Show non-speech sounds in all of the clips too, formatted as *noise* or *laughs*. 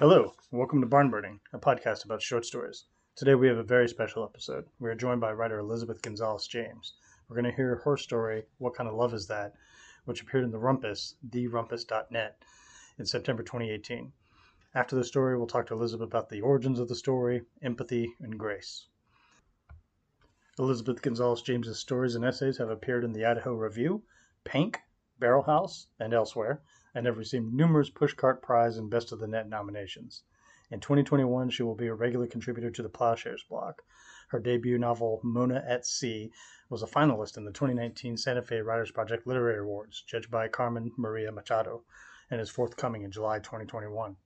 Hello, welcome to Barn Burning, a podcast about short stories. Today we have a very special episode. We are joined by writer Elizabeth Gonzalez James. We're going to hear her story, What Kind of Love Is That, which appeared in The Rumpus, therumpus.net, in September 2018. After the story, we'll talk to Elizabeth about the origins of the story, empathy, and grace. Elizabeth Gonzalez James's stories and essays have appeared in the Idaho Review, PANK, Barrel House, and elsewhere, and have received numerous Pushcart Prize and Best of the Net nominations. In 2021, she will be a regular contributor to the Ploughshares blog. Her debut novel, Mona at Sea, was a finalist in the 2019 Santa Fe Writers Project Literary Awards, judged by Carmen Maria Machado, and is forthcoming in July 2021.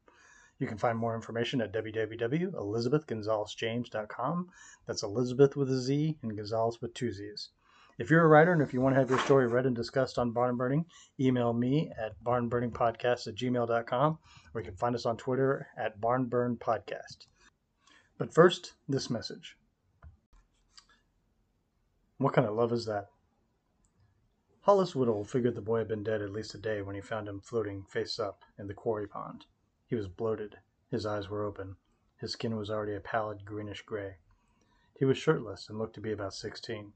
You can find more information at www.elizabethgonzalezjames.com. That's Elizabeth with a Z and Gonzalez with two Z's. If you're a writer and if you want to have your story read and discussed on Barn Burning, email me at barnburningpodcast at gmail.com or you can find us on Twitter at barnburnpodcast. But first, this message. What kind of love is that? Hollis Whittle figured the boy had been dead at least a day when he found him floating face up in the quarry pond. He was bloated. His eyes were open. His skin was already a pallid greenish gray. He was shirtless and looked to be about sixteen.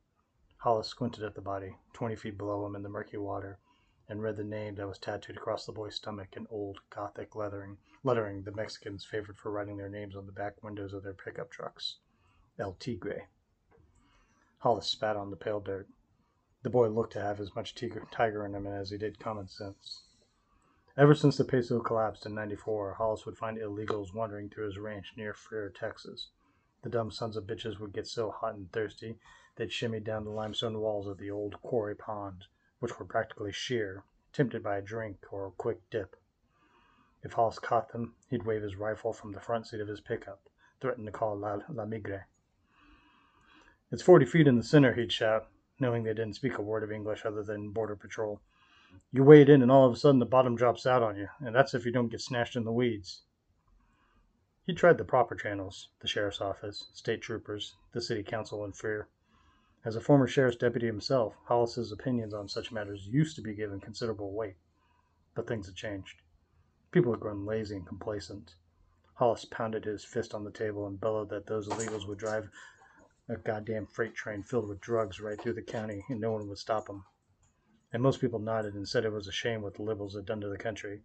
Hollis squinted at the body, twenty feet below him in the murky water, and read the name that was tattooed across the boy's stomach in old Gothic lettering, lettering the Mexicans favored for writing their names on the back windows of their pickup trucks. El Tigre. Hollis spat on the pale dirt. The boy looked to have as much tiger, tiger in him as he did common sense. Ever since the peso collapsed in 94, Hollis would find illegals wandering through his ranch near Freer, Texas. The dumb sons of bitches would get so hot and thirsty They'd shimmied down the limestone walls of the old quarry pond, which were practically sheer, tempted by a drink or a quick dip. If Hollis caught them, he'd wave his rifle from the front seat of his pickup, threaten to call La, La Migra. It's forty feet in the center, he'd shout, knowing they didn't speak a word of English other than border patrol. You wade in, and all of a sudden the bottom drops out on you, and that's if you don't get snatched in the weeds. He tried the proper channels the sheriff's office, state troopers, the city council, and Freer. As a former sheriff's deputy himself, Hollis's opinions on such matters used to be given considerable weight. But things had changed. People had grown lazy and complacent. Hollis pounded his fist on the table and bellowed that those illegals would drive a goddamn freight train filled with drugs right through the county and no one would stop them. And most people nodded and said it was a shame what the liberals had done to the country.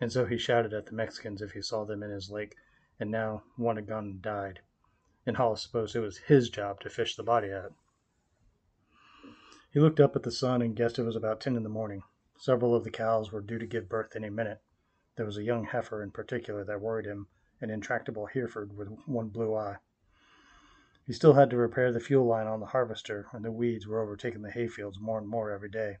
And so he shouted at the Mexicans if he saw them in his lake, and now one had gone and died. And Hollis supposed it was his job to fish the body out. He looked up at the sun and guessed it was about ten in the morning. Several of the cows were due to give birth any minute. There was a young heifer in particular that worried him, an intractable Hereford with one blue eye. He still had to repair the fuel line on the harvester, and the weeds were overtaking the hayfields more and more every day.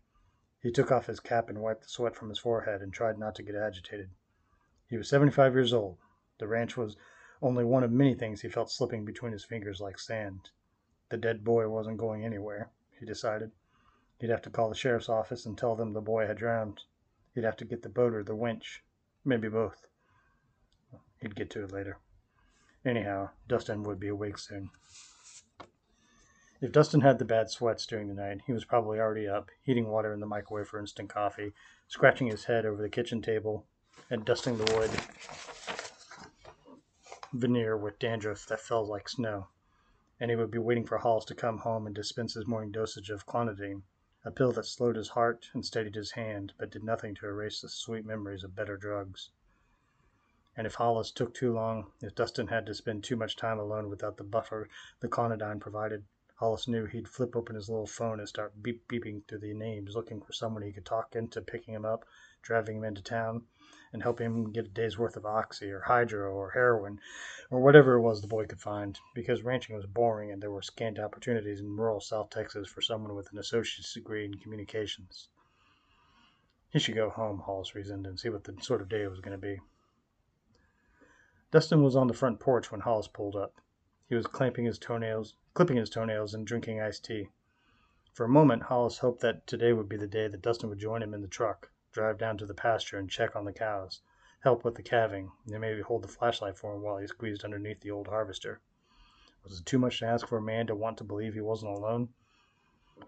He took off his cap and wiped the sweat from his forehead and tried not to get agitated. He was seventy five years old. The ranch was only one of many things he felt slipping between his fingers like sand. The dead boy wasn't going anywhere he decided. He'd have to call the sheriff's office and tell them the boy had drowned. He'd have to get the boat or the winch. Maybe both. He'd get to it later. Anyhow, Dustin would be awake soon. If Dustin had the bad sweats during the night, he was probably already up, heating water in the microwave for instant coffee, scratching his head over the kitchen table, and dusting the wood veneer with dandruff that fell like snow and he would be waiting for Hollis to come home and dispense his morning dosage of clonidine, a pill that slowed his heart and steadied his hand, but did nothing to erase the sweet memories of better drugs. And if Hollis took too long, if Dustin had to spend too much time alone without the buffer the clonidine provided, Hollis knew he'd flip open his little phone and start beep beeping through the names, looking for someone he could talk into picking him up, driving him into town, and helping him get a day's worth of oxy or hydro or heroin or whatever it was the boy could find, because ranching was boring and there were scant opportunities in rural South Texas for someone with an associate's degree in communications. He should go home, Hollis reasoned, and see what the sort of day it was going to be. Dustin was on the front porch when Hollis pulled up. He was clamping his toenails, clipping his toenails, and drinking iced tea. For a moment, Hollis hoped that today would be the day that Dustin would join him in the truck, drive down to the pasture and check on the cows, help with the calving, and maybe hold the flashlight for him while he squeezed underneath the old harvester. Was it too much to ask for a man to want to believe he wasn't alone?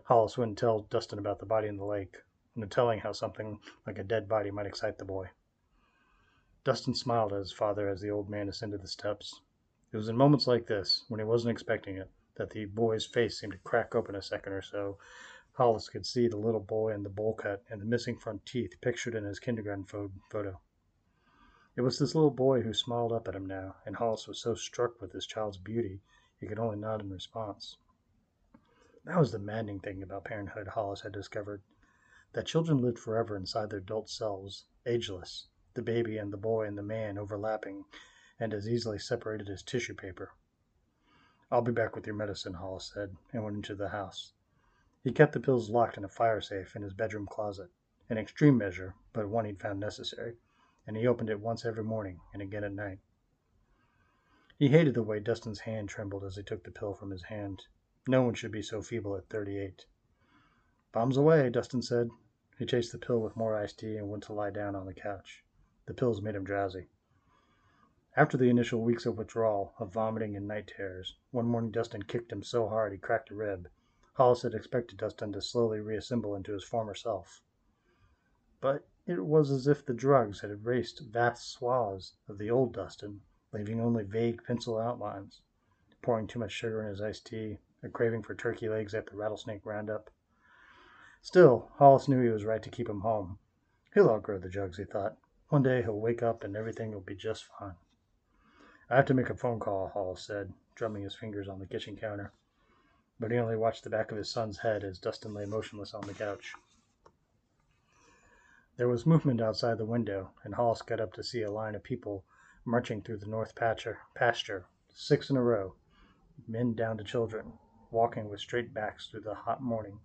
Hollis wouldn't tell Dustin about the body in the lake, no telling how something like a dead body might excite the boy. Dustin smiled at his father as the old man ascended the steps. It was in moments like this, when he wasn't expecting it, that the boy's face seemed to crack open a second or so. Hollis could see the little boy and the bowl cut and the missing front teeth pictured in his kindergarten photo. It was this little boy who smiled up at him now, and Hollis was so struck with this child's beauty he could only nod in response. That was the maddening thing about parenthood, Hollis had discovered. That children lived forever inside their adult selves, ageless, the baby and the boy and the man overlapping and as easily separated as tissue paper. I'll be back with your medicine, Hollis said, and went into the house. He kept the pills locked in a fire safe in his bedroom closet, an extreme measure, but one he'd found necessary, and he opened it once every morning and again at night. He hated the way Dustin's hand trembled as he took the pill from his hand. No one should be so feeble at thirty-eight. Bombs away, Dustin said. He chased the pill with more iced tea and went to lie down on the couch. The pills made him drowsy. After the initial weeks of withdrawal, of vomiting and night terrors, one morning Dustin kicked him so hard he cracked a rib. Hollis had expected Dustin to slowly reassemble into his former self. But it was as if the drugs had erased vast swaths of the old Dustin, leaving only vague pencil outlines. Pouring too much sugar in his iced tea, a craving for turkey legs at the rattlesnake roundup. Still, Hollis knew he was right to keep him home. He'll outgrow the jugs, he thought. One day he'll wake up and everything will be just fine. I have to make a phone call, Hollis said, drumming his fingers on the kitchen counter. But he only watched the back of his son's head as Dustin lay motionless on the couch. There was movement outside the window, and Hollis got up to see a line of people marching through the north pasture, six in a row, men down to children, walking with straight backs through the hot morning,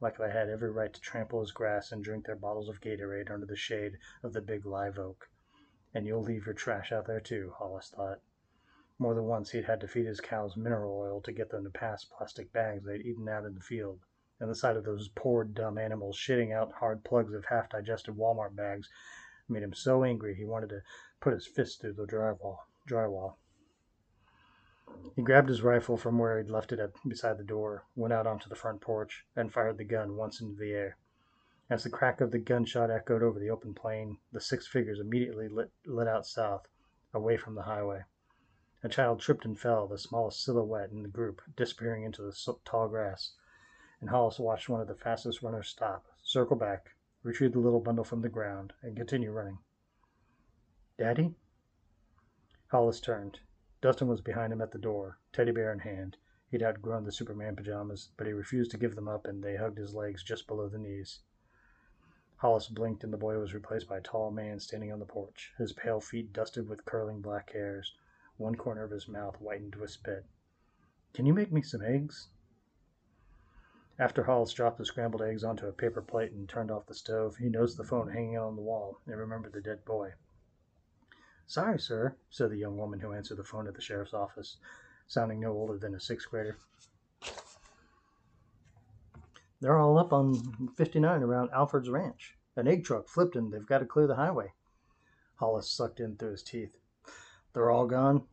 like they had every right to trample his grass and drink their bottles of Gatorade under the shade of the big live oak. And you'll leave your trash out there too, Hollis thought. More than once he'd had to feed his cows mineral oil to get them to pass plastic bags they'd eaten out in the field, and the sight of those poor dumb animals shitting out hard plugs of half digested Walmart bags made him so angry he wanted to put his fist through the drywall. drywall. He grabbed his rifle from where he'd left it at, beside the door, went out onto the front porch, and fired the gun once into the air. As the crack of the gunshot echoed over the open plain, the six figures immediately lit, out south, away from the highway. A child tripped and fell, the smallest silhouette in the group, disappearing into the tall grass, and Hollis watched one of the fastest runners stop, circle back, retrieve the little bundle from the ground, and continue running. Daddy? Hollis turned. Dustin was behind him at the door, teddy bear in hand. He'd outgrown the Superman pajamas, but he refused to give them up, and they hugged his legs just below the knees. Hollis blinked, and the boy was replaced by a tall man standing on the porch, his pale feet dusted with curling black hairs, one corner of his mouth whitened with spit. Can you make me some eggs? After Hollis dropped the scrambled eggs onto a paper plate and turned off the stove, he noticed the phone hanging on the wall and remembered the dead boy. Sorry, sir, said the young woman who answered the phone at the sheriff's office, sounding no older than a sixth grader. They're all up on 59 around Alfred's ranch. An egg truck flipped and they've got to clear the highway. Hollis sucked in through his teeth. They're all gone?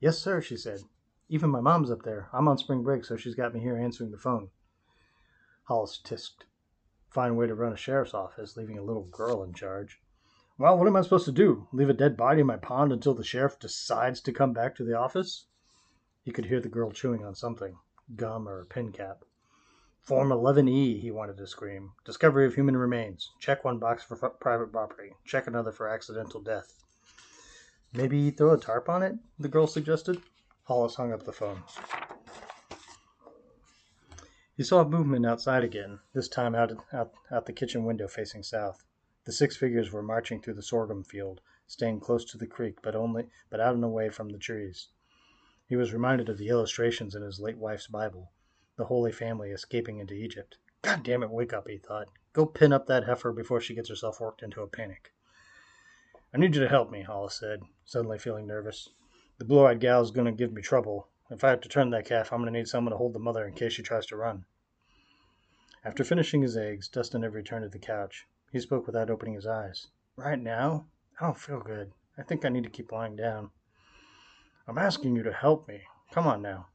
Yes, sir, she said. Even my mom's up there. I'm on spring break, so she's got me here answering the phone. Hollis tisked. Fine way to run a sheriff's office, leaving a little girl in charge. Well, what am I supposed to do? Leave a dead body in my pond until the sheriff decides to come back to the office? He could hear the girl chewing on something gum or a pin cap. Form 11E, he wanted to scream. Discovery of human remains. Check one box for private property. Check another for accidental death. Maybe throw a tarp on it? The girl suggested. Hollis hung up the phone. He saw movement outside again, this time out, out, out the kitchen window facing south. The six figures were marching through the sorghum field, staying close to the creek, but only but out and away from the trees. He was reminded of the illustrations in his late wife's Bible, the Holy Family escaping into Egypt. God damn it, wake up, he thought. Go pin up that heifer before she gets herself worked into a panic. I need you to help me, Hollis said, suddenly feeling nervous. The blue eyed gal's going to give me trouble. If I have to turn that calf, I'm going to need someone to hold the mother in case she tries to run. After finishing his eggs, Dustin had returned to the couch. He spoke without opening his eyes. Right now? I don't feel good. I think I need to keep lying down. I'm asking you to help me. Come on now.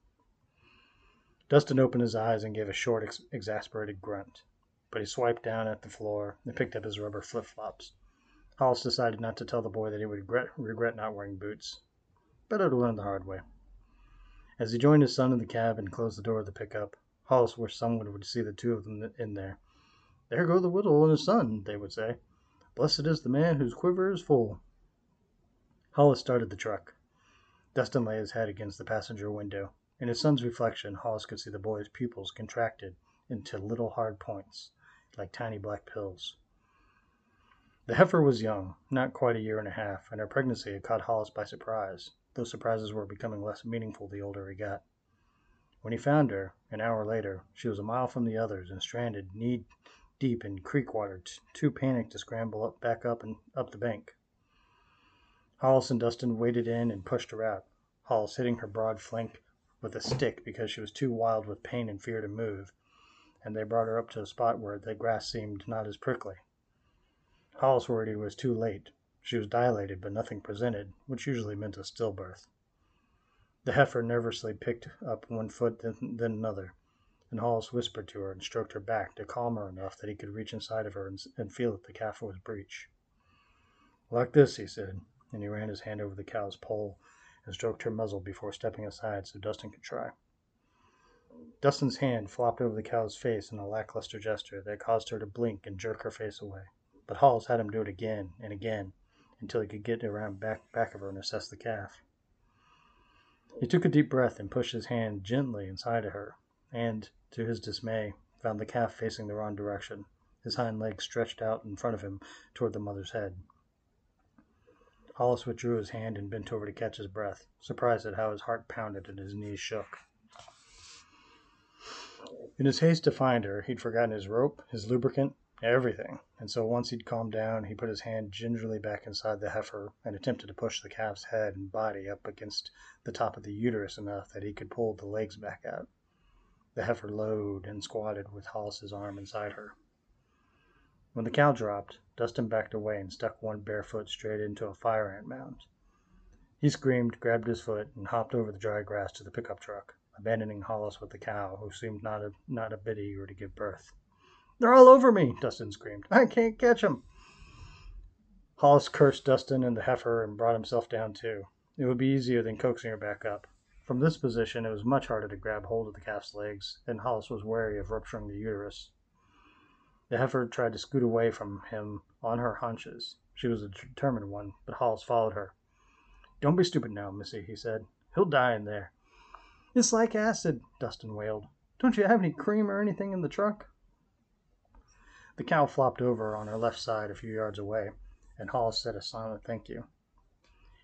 Dustin opened his eyes and gave a short, ex- exasperated grunt. But he swiped down at the floor and picked up his rubber flip flops. Hollis decided not to tell the boy that he would regret, regret not wearing boots. Better to learn the hard way. As he joined his son in the cab and closed the door of the pickup, Hollis wished someone would see the two of them in there. There go the Whittle and his son, they would say. Blessed is the man whose quiver is full. Hollis started the truck. Dustin lay his head against the passenger window. In his son's reflection, Hollis could see the boy's pupils contracted into little hard points, like tiny black pills. The heifer was young, not quite a year and a half, and her pregnancy had caught Hollis by surprise, though surprises were becoming less meaningful the older he got. When he found her, an hour later, she was a mile from the others and stranded knee deep in creek water, too panicked to scramble up, back up and up the bank. Hollis and Dustin waded in and pushed her out, Hollis hitting her broad flank with a stick because she was too wild with pain and fear to move, and they brought her up to a spot where the grass seemed not as prickly. Hollis worried he was too late. She was dilated, but nothing presented, which usually meant a stillbirth. The heifer nervously picked up one foot, then, then another, and Hollis whispered to her and stroked her back to calm her enough that he could reach inside of her and, and feel that the calf was breech. Like this, he said, and he ran his hand over the cow's poll and stroked her muzzle before stepping aside so Dustin could try. Dustin's hand flopped over the cow's face in a lackluster gesture that caused her to blink and jerk her face away. But Hollis had him do it again and again until he could get around back back of her and assess the calf. He took a deep breath and pushed his hand gently inside of her, and, to his dismay, found the calf facing the wrong direction, his hind legs stretched out in front of him toward the mother's head. Hollis withdrew his hand and bent over to catch his breath, surprised at how his heart pounded and his knees shook. In his haste to find her, he'd forgotten his rope, his lubricant, everything, and so once he'd calmed down, he put his hand gingerly back inside the heifer and attempted to push the calf's head and body up against the top of the uterus enough that he could pull the legs back out. The heifer lowed and squatted with Hollis's arm inside her. When the cow dropped, Dustin backed away and stuck one bare foot straight into a fire ant mound. He screamed, grabbed his foot, and hopped over the dry grass to the pickup truck, abandoning Hollis with the cow, who seemed not a, not a bit eager to give birth. They're all over me, Dustin screamed. I can't catch 'em. Hollis cursed Dustin and the heifer and brought himself down too. It would be easier than coaxing her back up. From this position, it was much harder to grab hold of the calf's legs, and Hollis was wary of rupturing the uterus. The heifer tried to scoot away from him on her haunches. She was a determined one, but Hollis followed her. Don't be stupid now, Missy, he said. He'll die in there. It's like acid, Dustin wailed. Don't you have any cream or anything in the truck? The cow flopped over on her left side a few yards away, and Hollis said a silent thank you.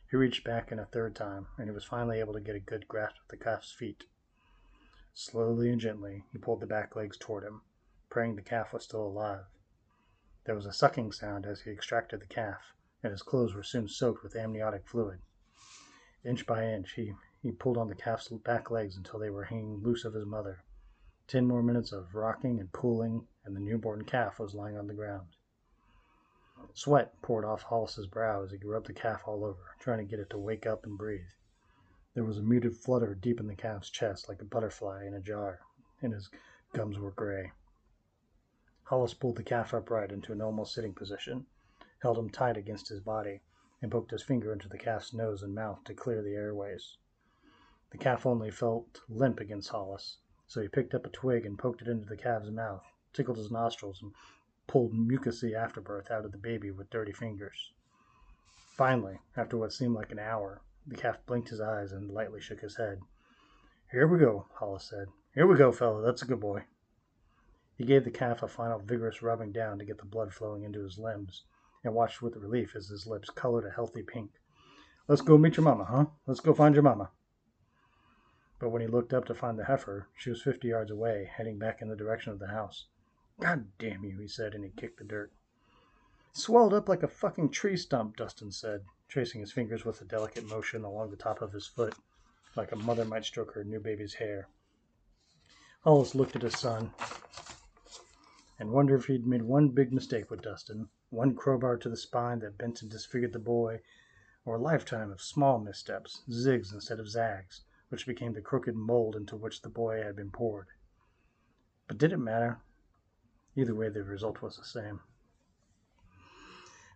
He reached back in a third time, and he was finally able to get a good grasp of the calf's feet. Slowly and gently, he pulled the back legs toward him praying the calf was still alive. There was a sucking sound as he extracted the calf, and his clothes were soon soaked with amniotic fluid. Inch by inch, he, he pulled on the calf's back legs until they were hanging loose of his mother. Ten more minutes of rocking and pulling, and the newborn calf was lying on the ground. Sweat poured off Hollis's brow as he rubbed the calf all over, trying to get it to wake up and breathe. There was a muted flutter deep in the calf's chest, like a butterfly in a jar, and his gums were gray. Hollis pulled the calf upright into an almost sitting position, held him tight against his body, and poked his finger into the calf's nose and mouth to clear the airways. The calf only felt limp against Hollis, so he picked up a twig and poked it into the calf's mouth, tickled his nostrils, and pulled mucousy afterbirth out of the baby with dirty fingers. Finally, after what seemed like an hour, the calf blinked his eyes and lightly shook his head. Here we go, Hollis said. Here we go, fellow. That's a good boy. He gave the calf a final vigorous rubbing down to get the blood flowing into his limbs, and watched with relief as his lips colored a healthy pink. Let's go meet your mama, huh? Let's go find your mama. But when he looked up to find the heifer, she was fifty yards away, heading back in the direction of the house. God damn you, he said, and he kicked the dirt. Swelled up like a fucking tree stump, Dustin said, tracing his fingers with a delicate motion along the top of his foot, like a mother might stroke her new baby's hair. Hollis looked at his son, and wondered if he'd made one big mistake with Dustin, one crowbar to the spine that bent and disfigured the boy, or a lifetime of small missteps, zigs instead of zags, which became the crooked mold into which the boy had been poured. But did it matter? Either way, the result was the same.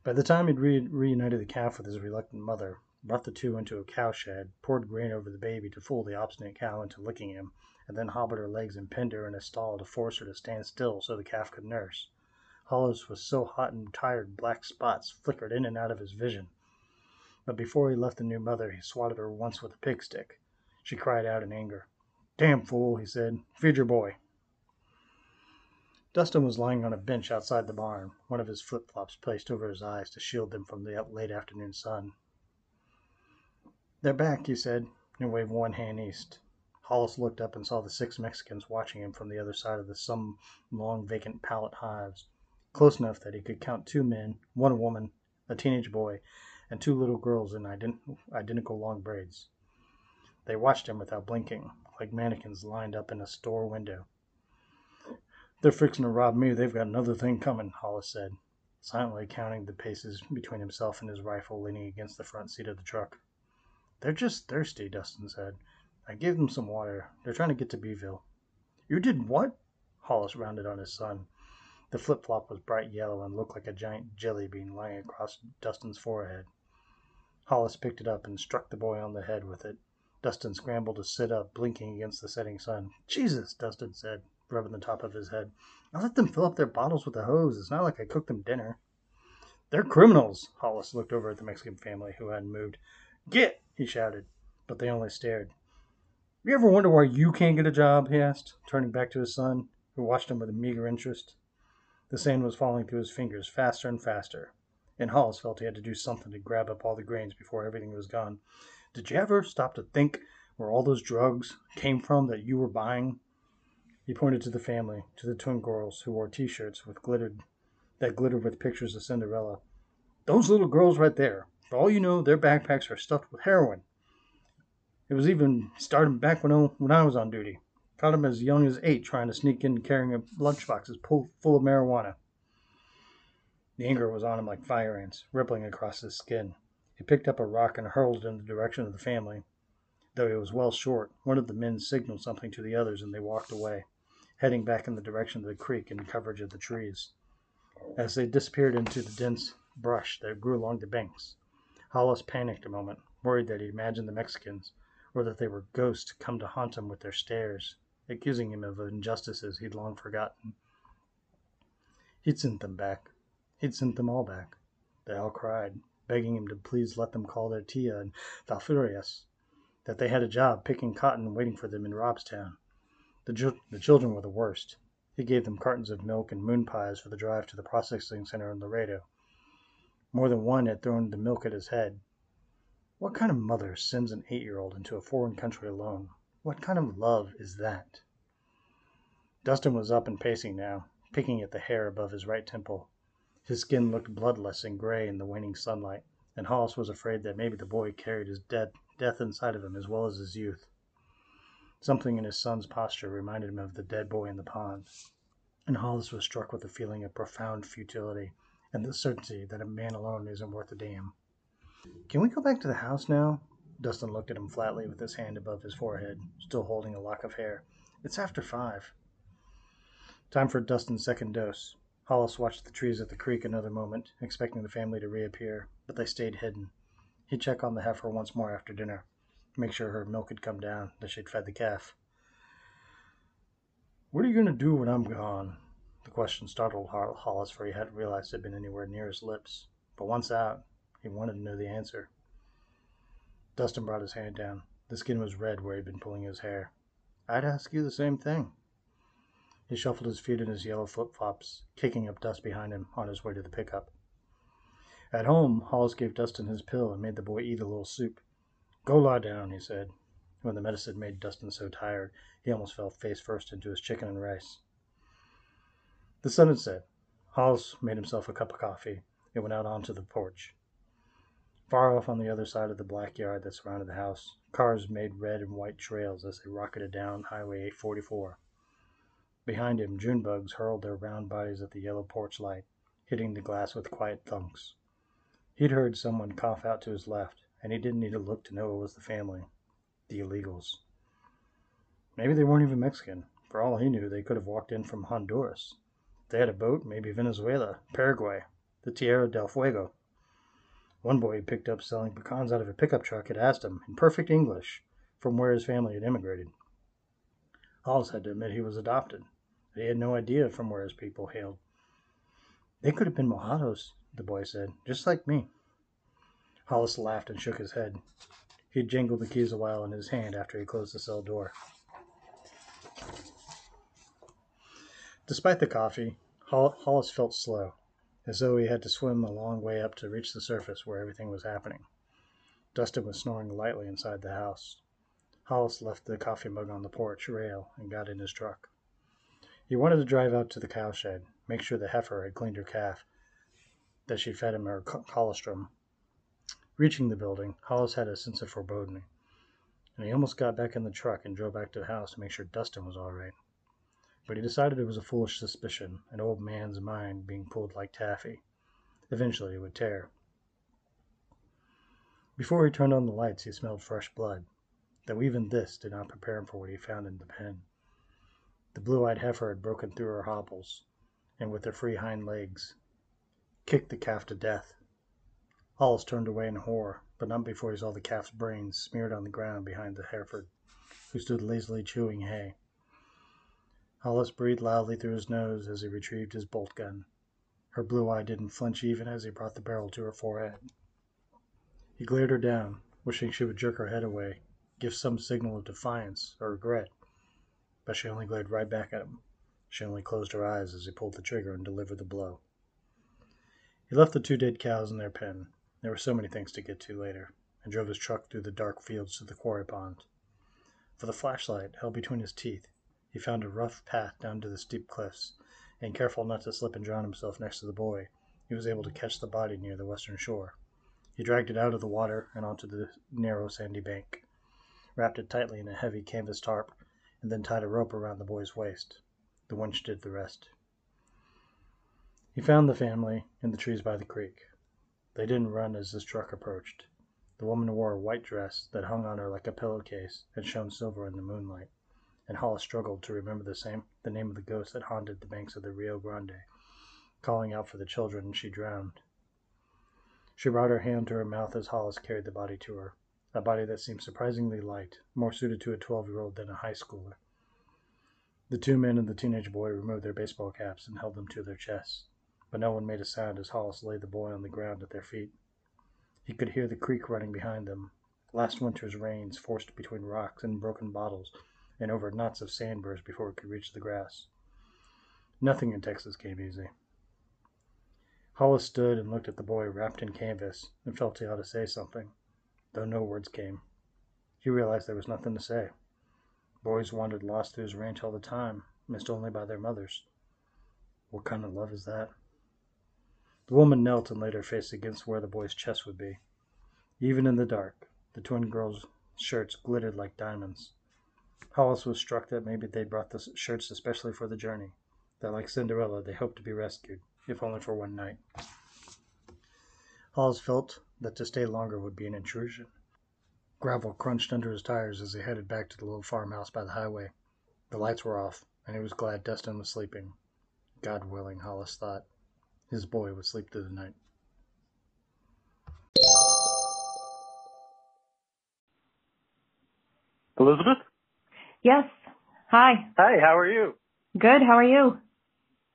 By the time he'd re- reunited the calf with his reluctant mother, brought the two into a cowshed, poured grain over the baby to fool the obstinate cow into licking him, and then hobbled her legs and pinned her in a stall to force her to stand still so the calf could nurse, Hollis was so hot and tired black spots flickered in and out of his vision. But before he left the new mother, he swatted her once with a pig stick. She cried out in anger. Damn fool, he said. Feed your boy. Dustin was lying on a bench outside the barn, one of his flip flops placed over his eyes to shield them from the late afternoon sun. They're back, he said, and waved one hand east. Hollis looked up and saw the six Mexicans watching him from the other side of the some long vacant pallet hives, close enough that he could count two men, one woman, a teenage boy, and two little girls in ident- identical long braids. They watched him without blinking, like mannequins lined up in a store window. They're fixing to rob me. They've got another thing coming, Hollis said, silently counting the paces between himself and his rifle leaning against the front seat of the truck. They're just thirsty, Dustin said. I gave them some water. They're trying to get to Beeville. You did what? Hollis rounded on his son. The flip flop was bright yellow and looked like a giant jelly bean lying across Dustin's forehead. Hollis picked it up and struck the boy on the head with it. Dustin scrambled to sit up, blinking against the setting sun. Jesus, Dustin said, rubbing the top of his head. I let them fill up their bottles with the hose. It's not like I cooked them dinner. They're criminals. Hollis looked over at the Mexican family, who hadn't moved. Get! he shouted, but they only stared. You ever wonder why you can't get a job? he asked, turning back to his son, who watched him with a meager interest. The sand was falling through his fingers faster and faster, and Hollis felt he had to do something to grab up all the grains before everything was gone. Did you ever stop to think where all those drugs came from that you were buying? He pointed to the family, to the twin girls who wore T-shirts with glittered that glittered with pictures of Cinderella. Those little girls right there. For all you know, their backpacks are stuffed with heroin. It was even starting back when I, when I was on duty. Caught him as young as eight trying to sneak in carrying a lunchboxes full, full of marijuana. The anger was on him like fire ants, rippling across his skin. He picked up a rock and hurled it in the direction of the family. Though he was well short, one of the men signaled something to the others and they walked away heading back in the direction of the creek in coverage of the trees. As they disappeared into the dense brush that grew along the banks, Hollis panicked a moment, worried that he'd imagined the Mexicans, or that they were ghosts come to haunt him with their stares, accusing him of injustices he'd long forgotten. He'd sent them back. He'd sent them all back. They all cried, begging him to please let them call their tia and Falfurrias, that they had a job picking cotton waiting for them in Robstown. The, the children were the worst. He gave them cartons of milk and moon pies for the drive to the processing center in Laredo. More than one had thrown the milk at his head. What kind of mother sends an eight year old into a foreign country alone? What kind of love is that? Dustin was up and pacing now, picking at the hair above his right temple. His skin looked bloodless and gray in the waning sunlight, and Hollis was afraid that maybe the boy carried his dead, death inside of him as well as his youth. Something in his son's posture reminded him of the dead boy in the pond, and Hollis was struck with a feeling of profound futility and the certainty that a man alone isn't worth a damn. Can we go back to the house now? Dustin looked at him flatly with his hand above his forehead, still holding a lock of hair. It's after five. Time for Dustin's second dose. Hollis watched the trees at the creek another moment, expecting the family to reappear, but they stayed hidden. He'd check on the heifer once more after dinner make sure her milk had come down, that she'd fed the calf. What are you going to do when I'm gone? The question startled Hollis, for he hadn't realized it had been anywhere near his lips. But once out, he wanted to know the answer. Dustin brought his hand down. The skin was red where he'd been pulling his hair. I'd ask you the same thing. He shuffled his feet in his yellow flip flops, kicking up dust behind him on his way to the pickup. At home, Hollis gave Dustin his pill and made the boy eat a little soup. Go lie down, he said, when the medicine made Dustin so tired he almost fell face first into his chicken and rice. The sun had set. Hollis made himself a cup of coffee and went out onto the porch. Far off on the other side of the black yard that surrounded the house, cars made red and white trails as they rocketed down Highway 844. Behind him, June bugs hurled their round bodies at the yellow porch light, hitting the glass with quiet thunks. He'd heard someone cough out to his left, and he didn't need to look to know it was the family, the illegals. Maybe they weren't even Mexican. For all he knew, they could have walked in from Honduras. They had a boat, maybe Venezuela, Paraguay, the Tierra del Fuego. One boy he picked up selling pecans out of a pickup truck had asked him, in perfect English, from where his family had immigrated. Hollis had to admit he was adopted. But he had no idea from where his people hailed. They could have been Mojados, the boy said, just like me. Hollis laughed and shook his head. He jingled the keys a while in his hand after he closed the cell door. Despite the coffee, Hollis felt slow as though he had to swim a long way up to reach the surface where everything was happening. Dustin was snoring lightly inside the house. Hollis left the coffee mug on the porch rail and got in his truck. He wanted to drive out to the cowshed, make sure the heifer had cleaned her calf, that she fed him her colostrum. Reaching the building, Hollis had a sense of foreboding, and he almost got back in the truck and drove back to the house to make sure Dustin was all right but he decided it was a foolish suspicion, an old man's mind being pulled like taffy. Eventually it would tear. Before he turned on the lights, he smelled fresh blood, though even this did not prepare him for what he found in the pen. The blue eyed heifer had broken through her hobbles, and with her free hind legs, kicked the calf to death. Hollis turned away in horror, but not before he saw the calf's brains smeared on the ground behind the Hereford, who stood lazily chewing hay. Hollis breathed loudly through his nose as he retrieved his bolt gun. Her blue eye didn't flinch even as he brought the barrel to her forehead. He glared her down, wishing she would jerk her head away, give some signal of defiance or regret, but she only glared right back at him. She only closed her eyes as he pulled the trigger and delivered the blow. He left the two dead cows in their pen there were so many things to get to later and drove his truck through the dark fields to the quarry pond. For the flashlight held between his teeth, he found a rough path down to the steep cliffs, and careful not to slip and drown himself next to the boy, he was able to catch the body near the western shore. He dragged it out of the water and onto the narrow sandy bank, wrapped it tightly in a heavy canvas tarp, and then tied a rope around the boy's waist. The winch did the rest. He found the family in the trees by the creek. They didn't run as his truck approached. The woman wore a white dress that hung on her like a pillowcase and shone silver in the moonlight and Hollis struggled to remember the same the name of the ghost that haunted the banks of the Rio Grande, calling out for the children she drowned. She brought her hand to her mouth as Hollis carried the body to her, a body that seemed surprisingly light, more suited to a twelve year old than a high schooler. The two men and the teenage boy removed their baseball caps and held them to their chests, but no one made a sound as Hollis laid the boy on the ground at their feet. He could hear the creek running behind them, last winter's rains forced between rocks and broken bottles and over knots of sandburrs before it could reach the grass. Nothing in Texas came easy. Hollis stood and looked at the boy wrapped in canvas and felt he ought to say something, though no words came. He realized there was nothing to say. Boys wandered lost through his ranch all the time, missed only by their mothers. What kind of love is that? The woman knelt and laid her face against where the boy's chest would be. Even in the dark, the twin girls' shirts glittered like diamonds. Hollis was struck that maybe they'd brought the shirts especially for the journey, that like Cinderella they hoped to be rescued, if only for one night. Hollis felt that to stay longer would be an intrusion. Gravel crunched under his tires as he headed back to the little farmhouse by the highway. The lights were off, and he was glad Dustin was sleeping. God willing, Hollis thought, his boy would sleep through the night. Elizabeth? Yes. Hi. Hi, how are you? Good. How are you?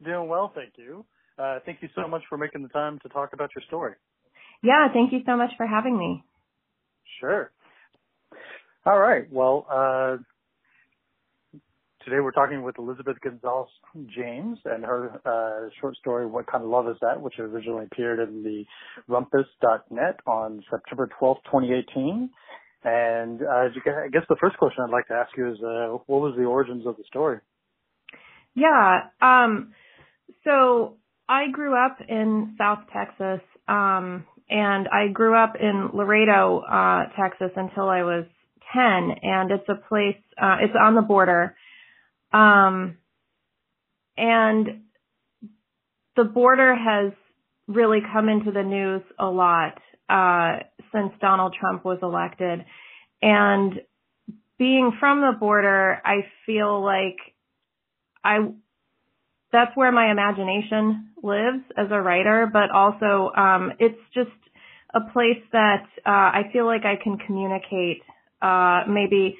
Doing well, thank you. Uh, thank you so much for making the time to talk about your story. Yeah, thank you so much for having me. Sure. All right. Well, uh, today we're talking with Elizabeth Gonzalez James and her uh, short story, What Kind of Love Is That, which originally appeared in the rumpus.net on September 12th, 2018. And uh, I guess the first question I'd like to ask you is, uh, what was the origins of the story? Yeah. Um, so I grew up in South Texas, um, and I grew up in Laredo, uh, Texas until I was 10, and it's a place, uh, it's on the border. Um, and the border has really come into the news a lot uh, since Donald Trump was elected. And being from the border, I feel like I that's where my imagination lives as a writer, but also um, it's just a place that uh, I feel like I can communicate. Uh, maybe,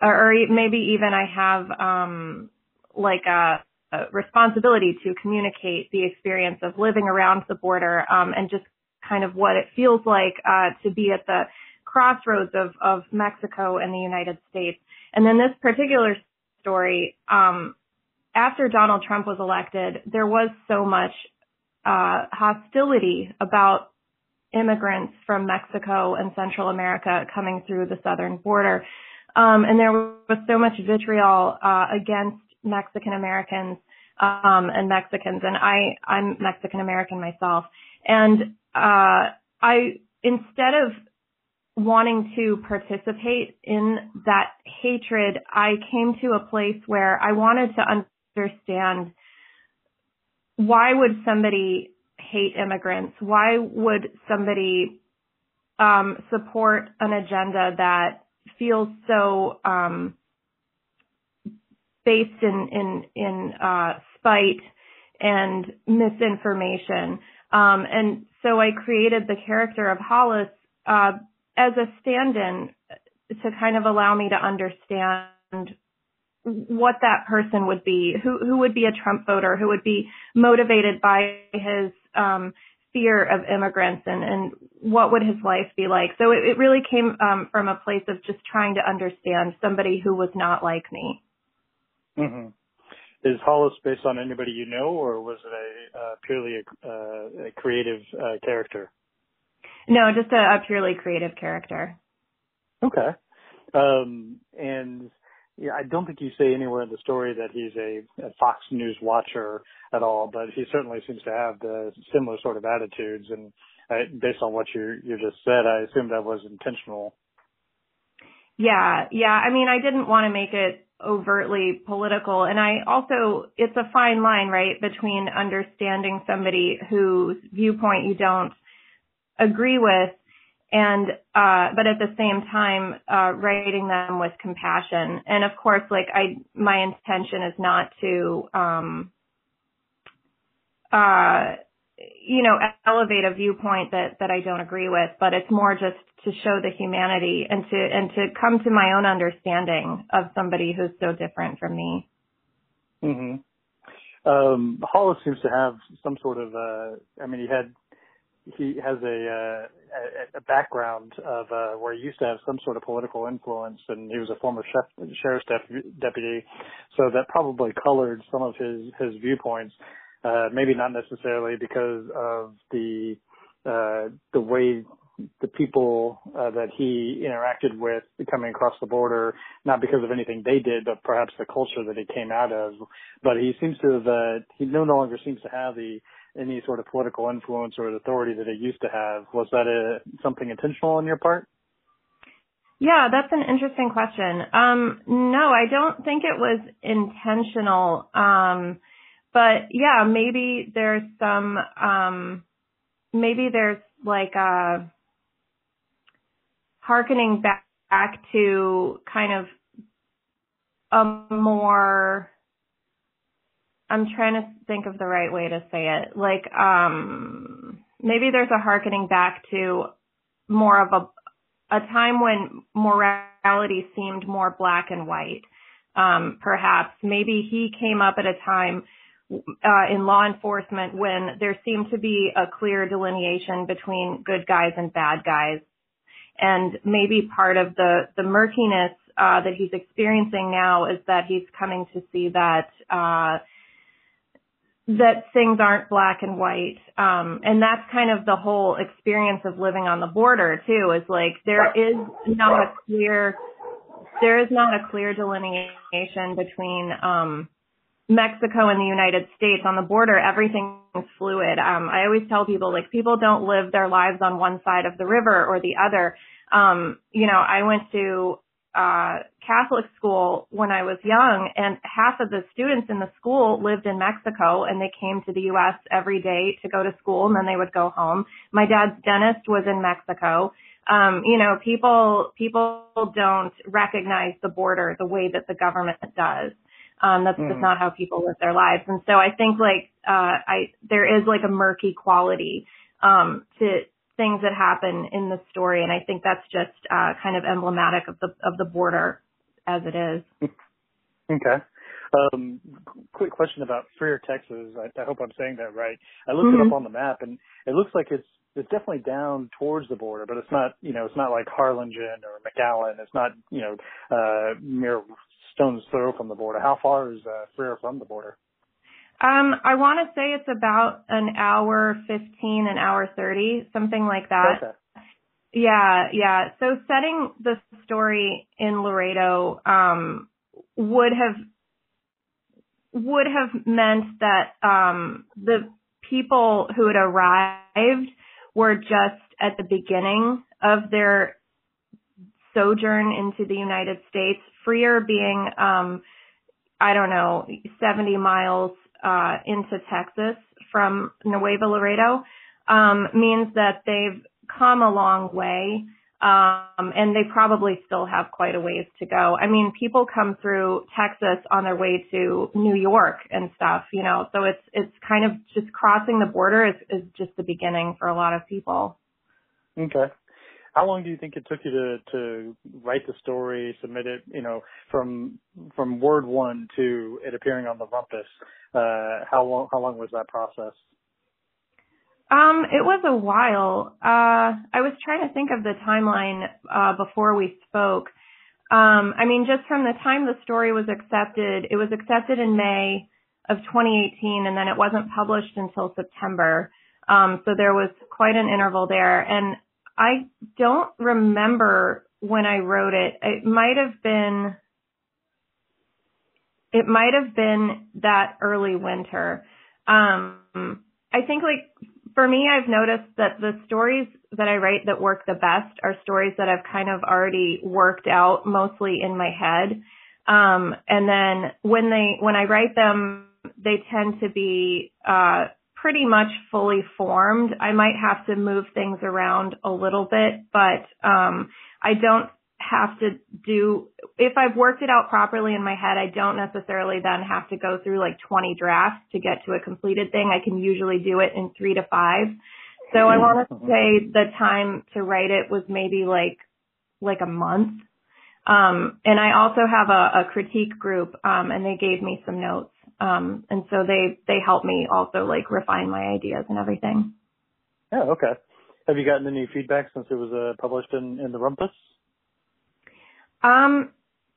or, or maybe even I have um, like a, a, responsibility to communicate the experience of living around the border um, and just kind of what it feels like uh, to be at the crossroads of, of Mexico and the United States. And then this particular story, um, after Donald Trump was elected, there was so much uh, hostility about immigrants from Mexico and Central America coming through the southern border. Um, and there was so much vitriol uh, against Mexican Americans um, and Mexicans, and I I'm Mexican American myself, and uh, I instead of wanting to participate in that hatred, I came to a place where I wanted to understand why would somebody hate immigrants? Why would somebody um, support an agenda that feels so um, based in in in uh, spite and misinformation? Um, and so I created the character of Hollis uh, as a stand-in to kind of allow me to understand what that person would be, who who would be a Trump voter, who would be motivated by his um, fear of immigrants, and and what would his life be like. So it, it really came um, from a place of just trying to understand somebody who was not like me. Mm-hmm. Is Hollis based on anybody you know, or was it a uh, purely a, uh, a creative uh, character? No, just a, a purely creative character. Okay. Um, and yeah, I don't think you say anywhere in the story that he's a, a Fox News watcher at all, but he certainly seems to have the similar sort of attitudes. And uh, based on what you you just said, I assume that was intentional. Yeah, yeah. I mean, I didn't want to make it overtly political, and I also it's a fine line, right, between understanding somebody whose viewpoint you don't agree with and uh but at the same time uh writing them with compassion and of course like i my intention is not to um uh you know elevate a viewpoint that that i don't agree with but it's more just to show the humanity and to and to come to my own understanding of somebody who's so different from me Mm-hmm. um hollis seems to have some sort of uh i mean he had he has a, uh, a background of uh, where he used to have some sort of political influence, and he was a former chef, sheriff's dep- deputy, so that probably colored some of his his viewpoints. Uh, maybe not necessarily because of the uh, the way the people uh, that he interacted with coming across the border, not because of anything they did, but perhaps the culture that he came out of. But he seems to have, uh, he no longer seems to have the any sort of political influence or authority that he used to have. Was that a, something intentional on your part? Yeah, that's an interesting question. Um, no, I don't think it was intentional. Um, but yeah, maybe there's some, um, maybe there's like a harkening back, back to kind of a more I'm trying to think of the right way to say it. Like, um, maybe there's a harkening back to more of a, a time when morality seemed more black and white. Um, perhaps maybe he came up at a time uh, in law enforcement when there seemed to be a clear delineation between good guys and bad guys. And maybe part of the, the murkiness uh, that he's experiencing now is that he's coming to see that uh, that things aren't black and white. Um, and that's kind of the whole experience of living on the border too, is like there is not a clear, there is not a clear delineation between, um, Mexico and the United States on the border, everything's fluid. Um, I always tell people like people don't live their lives on one side of the river or the other. Um, you know, I went to uh, Catholic school when I was young, and half of the students in the school lived in Mexico, and they came to the U.S. every day to go to school, and then they would go home. My dad's dentist was in Mexico. Um, you know, people people don't recognize the border the way that the government does. Um, that's mm. just not how people live their lives, and so I think like uh, I there is like a murky quality um, to things that happen in the story, and I think that's just uh, kind of emblematic of the of the border as it is. Okay. Um, quick question about Freer, Texas. I, I hope I'm saying that right. I looked Mm-hmm. it up on the map, and it looks like it's it's definitely down towards the border, but it's not you know it's not like Harlingen or McAllen. It's not you know uh, mere stone's throw from the border. How far is uh, Freer from the border? Um, I want to say it's about an hour 15, an hour 30, something like that. Okay. Yeah, yeah. So setting the story in Laredo um, would have would have meant that um, the people who had arrived were just at the beginning of their sojourn into the United States. Freer being, um, I don't know, 70 miles uh, into Texas from Nuevo Laredo um, means that they've come a long way. Um, and they probably still have quite a ways to go. I mean, people come through Texas on their way to New York and stuff, you know, so it's, it's kind of just crossing the border is, is just the beginning for a lot of people. Okay. How long do you think it took you to to write the story, submit it, you know, from from word one to it appearing on the Rumpus? Uh, how long how long was that process? Um, it was a while. Uh, I was trying to think of the timeline uh, before we spoke. Um, I mean, just from the time the story was accepted, it was accepted in May of 2018, and then it wasn't published until September. Um, so there was quite an interval there, and I don't remember when I wrote it. It might have been. It might have been that early winter. Um, I think like for me, I've noticed that the stories that I write that work the best are stories that I've kind of already worked out mostly in my head. Um, and then when they, when I write them, they tend to be, uh, pretty much fully formed. I might have to move things around a little bit, but, um, I don't have to do, if I've worked it out properly in my head, I don't necessarily then have to go through like 20 drafts to get to a completed thing. I can usually do it in three to five. So I want to say the time to write it was maybe like, like a month. Um, and I also have a, a critique group, um, and they gave me some notes. Um, and so they, they helped me also like refine my ideas and everything. Yeah, okay. Have you gotten any feedback since it was uh, published in, in the Rumpus? Um,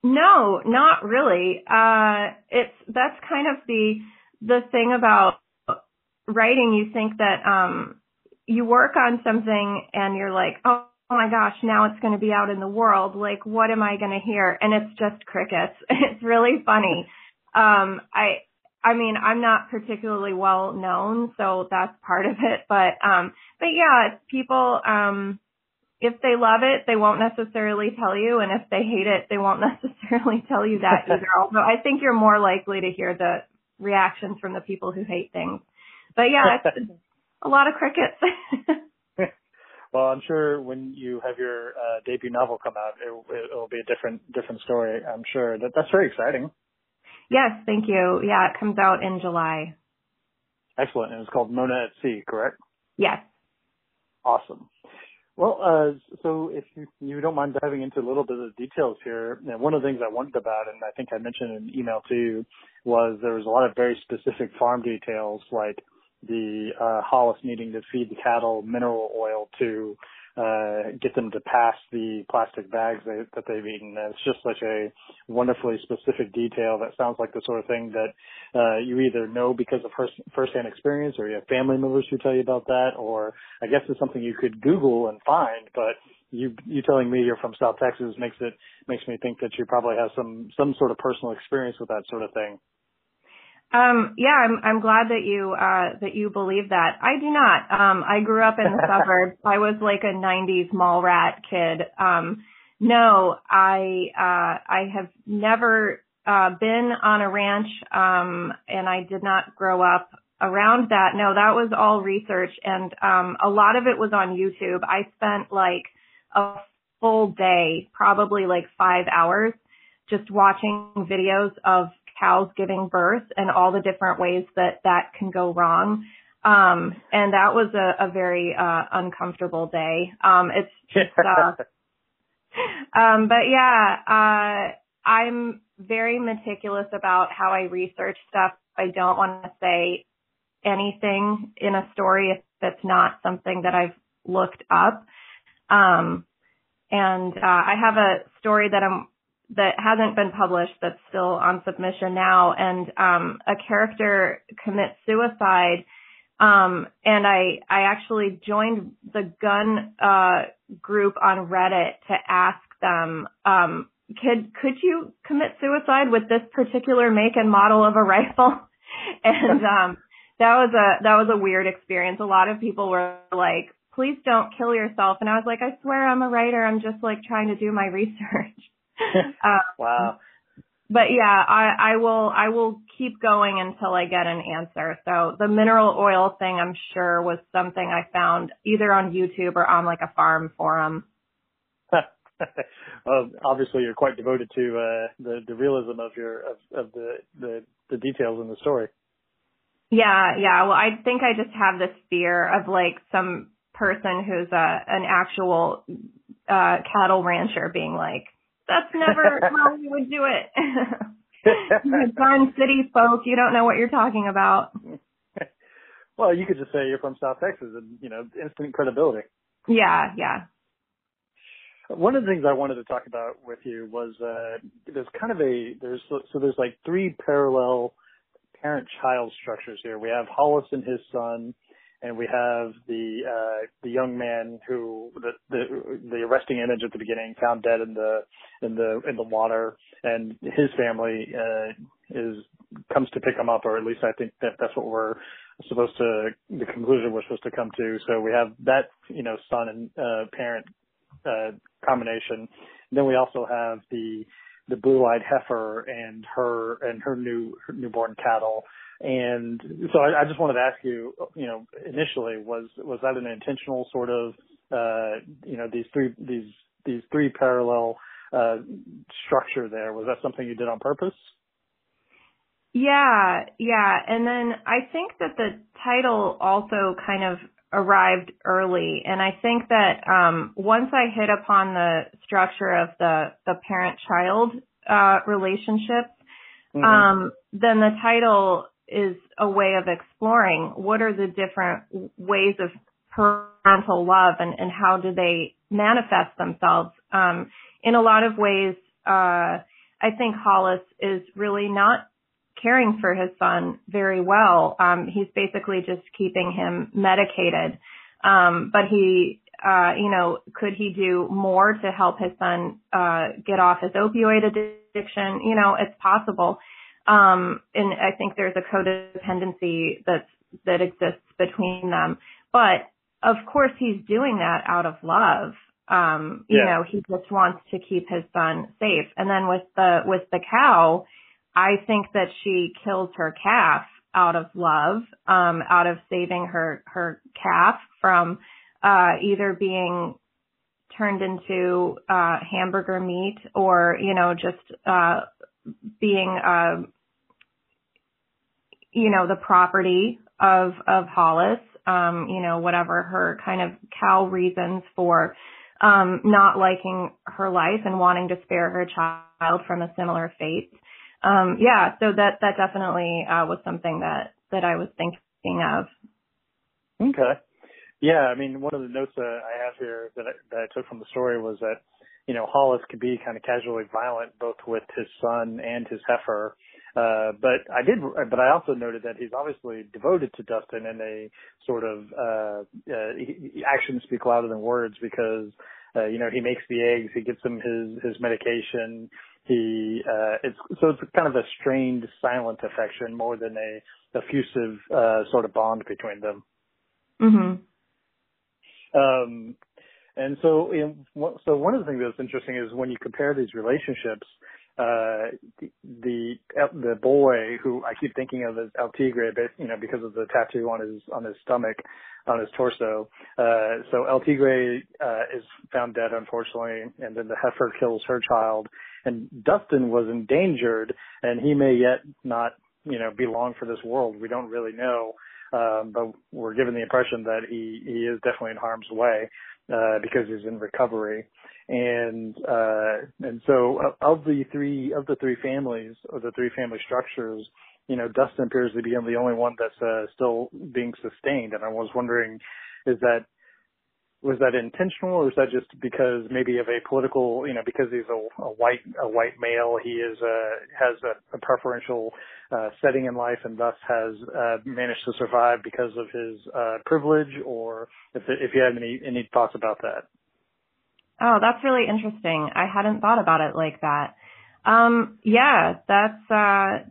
no, not really. Uh, it's, that's kind of the, the thing about writing. You think that, um, you work on something and you're like, oh, oh my gosh, now it's going to be out in the world. Like, what am I going to hear? And it's just crickets. *laughs* It's really funny. Um, I, I mean, I'm not particularly well known, so that's part of it. But, um, but yeah, people, um, if they love it, they won't necessarily tell you, and if they hate it, they won't *laughs* necessarily tell you that *laughs* either. Although I think you're more likely to hear the reactions from the people who hate things. But yeah, it's *laughs* a lot of crickets. well, I'm sure when you have your uh, debut novel come out, it, it'll be a different different story. I'm sure that that's very exciting. Yes, thank you. Yeah, it comes out in July. Excellent, and it's called Mona at Sea, correct? Yes. Awesome. Well, uh, so if you, you don't mind diving into a little bit of the details here, one of the things I wondered about, and I think I mentioned in an email to you, was there was a lot of very specific farm details, like the uh, Hollis needing to feed the cattle mineral oil to uh, get them to pass the plastic bags they, that they've eaten. It's just such a wonderfully specific detail that sounds like the sort of thing that uh, you either know because of first, firsthand experience, or you have family members who tell you about that, or I guess it's something you could Google and find. But you you telling me you're from South Texas makes it makes me think that you probably have some some sort of personal experience with that sort of thing. Um, yeah, I'm I'm glad that you uh that you believe that. I do not. Um I grew up in the *laughs* suburbs. I was like a 90s mall rat kid. Um no, I uh I have never uh been on a ranch um and I did not grow up around that. No, that was all research and um a lot of it was on YouTube. I spent like a full day, probably like 5 hours just watching videos of cows giving birth and all the different ways that that can go wrong. Um, and that was a, a very uh, uncomfortable day. Um, it's just, uh, *laughs* um, but yeah, uh, I'm very meticulous about how I research stuff. I don't want to say anything in a story if it's not something that I've looked up. Um, and uh, I have a story that I'm that hasn't been published that's still on submission now, and um, a character commits suicide. Um, and I I actually joined the gun uh, group on Reddit to ask them, um, could could you commit suicide with this particular make and model of a rifle? *laughs* and um, that was a that was a weird experience. A lot of people were like, please don't kill yourself. And I was like, I swear I'm a writer. I'm just like trying to do my research. Um, *laughs* wow. But yeah, I, I will, I will keep going until I get an answer. So the mineral oil thing, I'm sure was something I found either on YouTube or on like a farm forum. *laughs* well, obviously you're quite devoted to, uh, the, the realism of your, of, of the, the, the details in the story. Yeah, yeah. Well, I think I just have this fear of like some person who's a an actual uh cattle rancher being like, that's never *laughs* how we would do it. *laughs* Garden City folk, you don't know what you're talking about. *laughs* Well, you could just say you're from South Texas and, you know, instant credibility. Yeah, yeah. One of the things I wanted to talk about with you was uh there's kind of a there's so there's like three parallel parent child structures here. We have Hollis and his son and we have the uh, the young man who the, the the arresting image at the beginning found dead in the in the in the water, and his family uh, is comes to pick him up, or at least I think that that's what we're supposed to the conclusion we're supposed to come to. So we have that you know son and uh, parent uh, combination. And then we also have the the blue-eyed heifer and her and her new her newborn cattle and so I, I just wanted to ask you, you know, initially was was that an intentional sort of, uh, you know, these three these these three parallel uh, structure there? Was that something you did on purpose? Yeah, yeah. And then I think that the title also kind of arrived early. And I think that um, once I hit upon the structure of the, the parent child uh, relationship, mm-hmm. um, then the title is a way of exploring what are the different ways of parental love and, and how do they manifest themselves. Um, in a lot of ways, uh, I think Hollis is really not caring for his son very well. Um, he's basically just keeping him medicated. Um, but he, uh, you know, could he do more to help his son, uh, get off his opioid addiction? You know, it's possible. Um, and I think there's a codependency that's, that exists between them. But of course he's doing that out of love. Um, you yeah. know, he just wants to keep his son safe. And then with the, with the cow, I think that she kills her calf out of love, um, out of saving her, her calf from, uh, either being turned into, uh, hamburger meat or, you know, just, uh, being, uh, you know, the property of, of Hollis, um, you know, whatever her kind of cow reasons for, um, not liking her life and wanting to spare her child from a similar fate. Um, yeah, so that, that definitely, uh, was something that, that I was thinking of. Okay. Yeah, I mean, one of the notes that I have here that I, that I took from the story was that, you know, Hollis could be kind of casually violent both with his son and his heifer. Uh, but I did, but I also noted that he's obviously devoted to Dustin in a sort of, uh, uh, actions speak louder than words because, uh, you know, he makes the eggs, he gets him his, his medication. He, uh, it's, so it's kind of a strained silent affection more than a effusive, uh, sort of bond between them. Mm-hmm. Um, and so, you know, so one of the things that's interesting is when you compare these relationships, uh, the the boy who I keep thinking of as El Tigre, you know, because of the tattoo on his on his stomach, on his torso. Uh, so El Tigre uh, is found dead, unfortunately, and then the heifer kills her child. And Dustin was endangered, and he may yet not, you know, belong for this world. We don't really know. um, but we're given the impression that he he is definitely in harm's way uh, because he's in recovery. And uh, and so of the three of the three families or the three family structures, you know, Dustin appears to be the only one that's uh, still being sustained. And I was wondering, is that was that intentional or is that just because maybe of a political you know because he's a, a white a white male he is uh has a, a preferential uh setting in life and thus has uh managed to survive because of his uh privilege or if if you have any any thoughts about that? Oh that's really interesting. I hadn't thought about it like that. Um yeah that's uh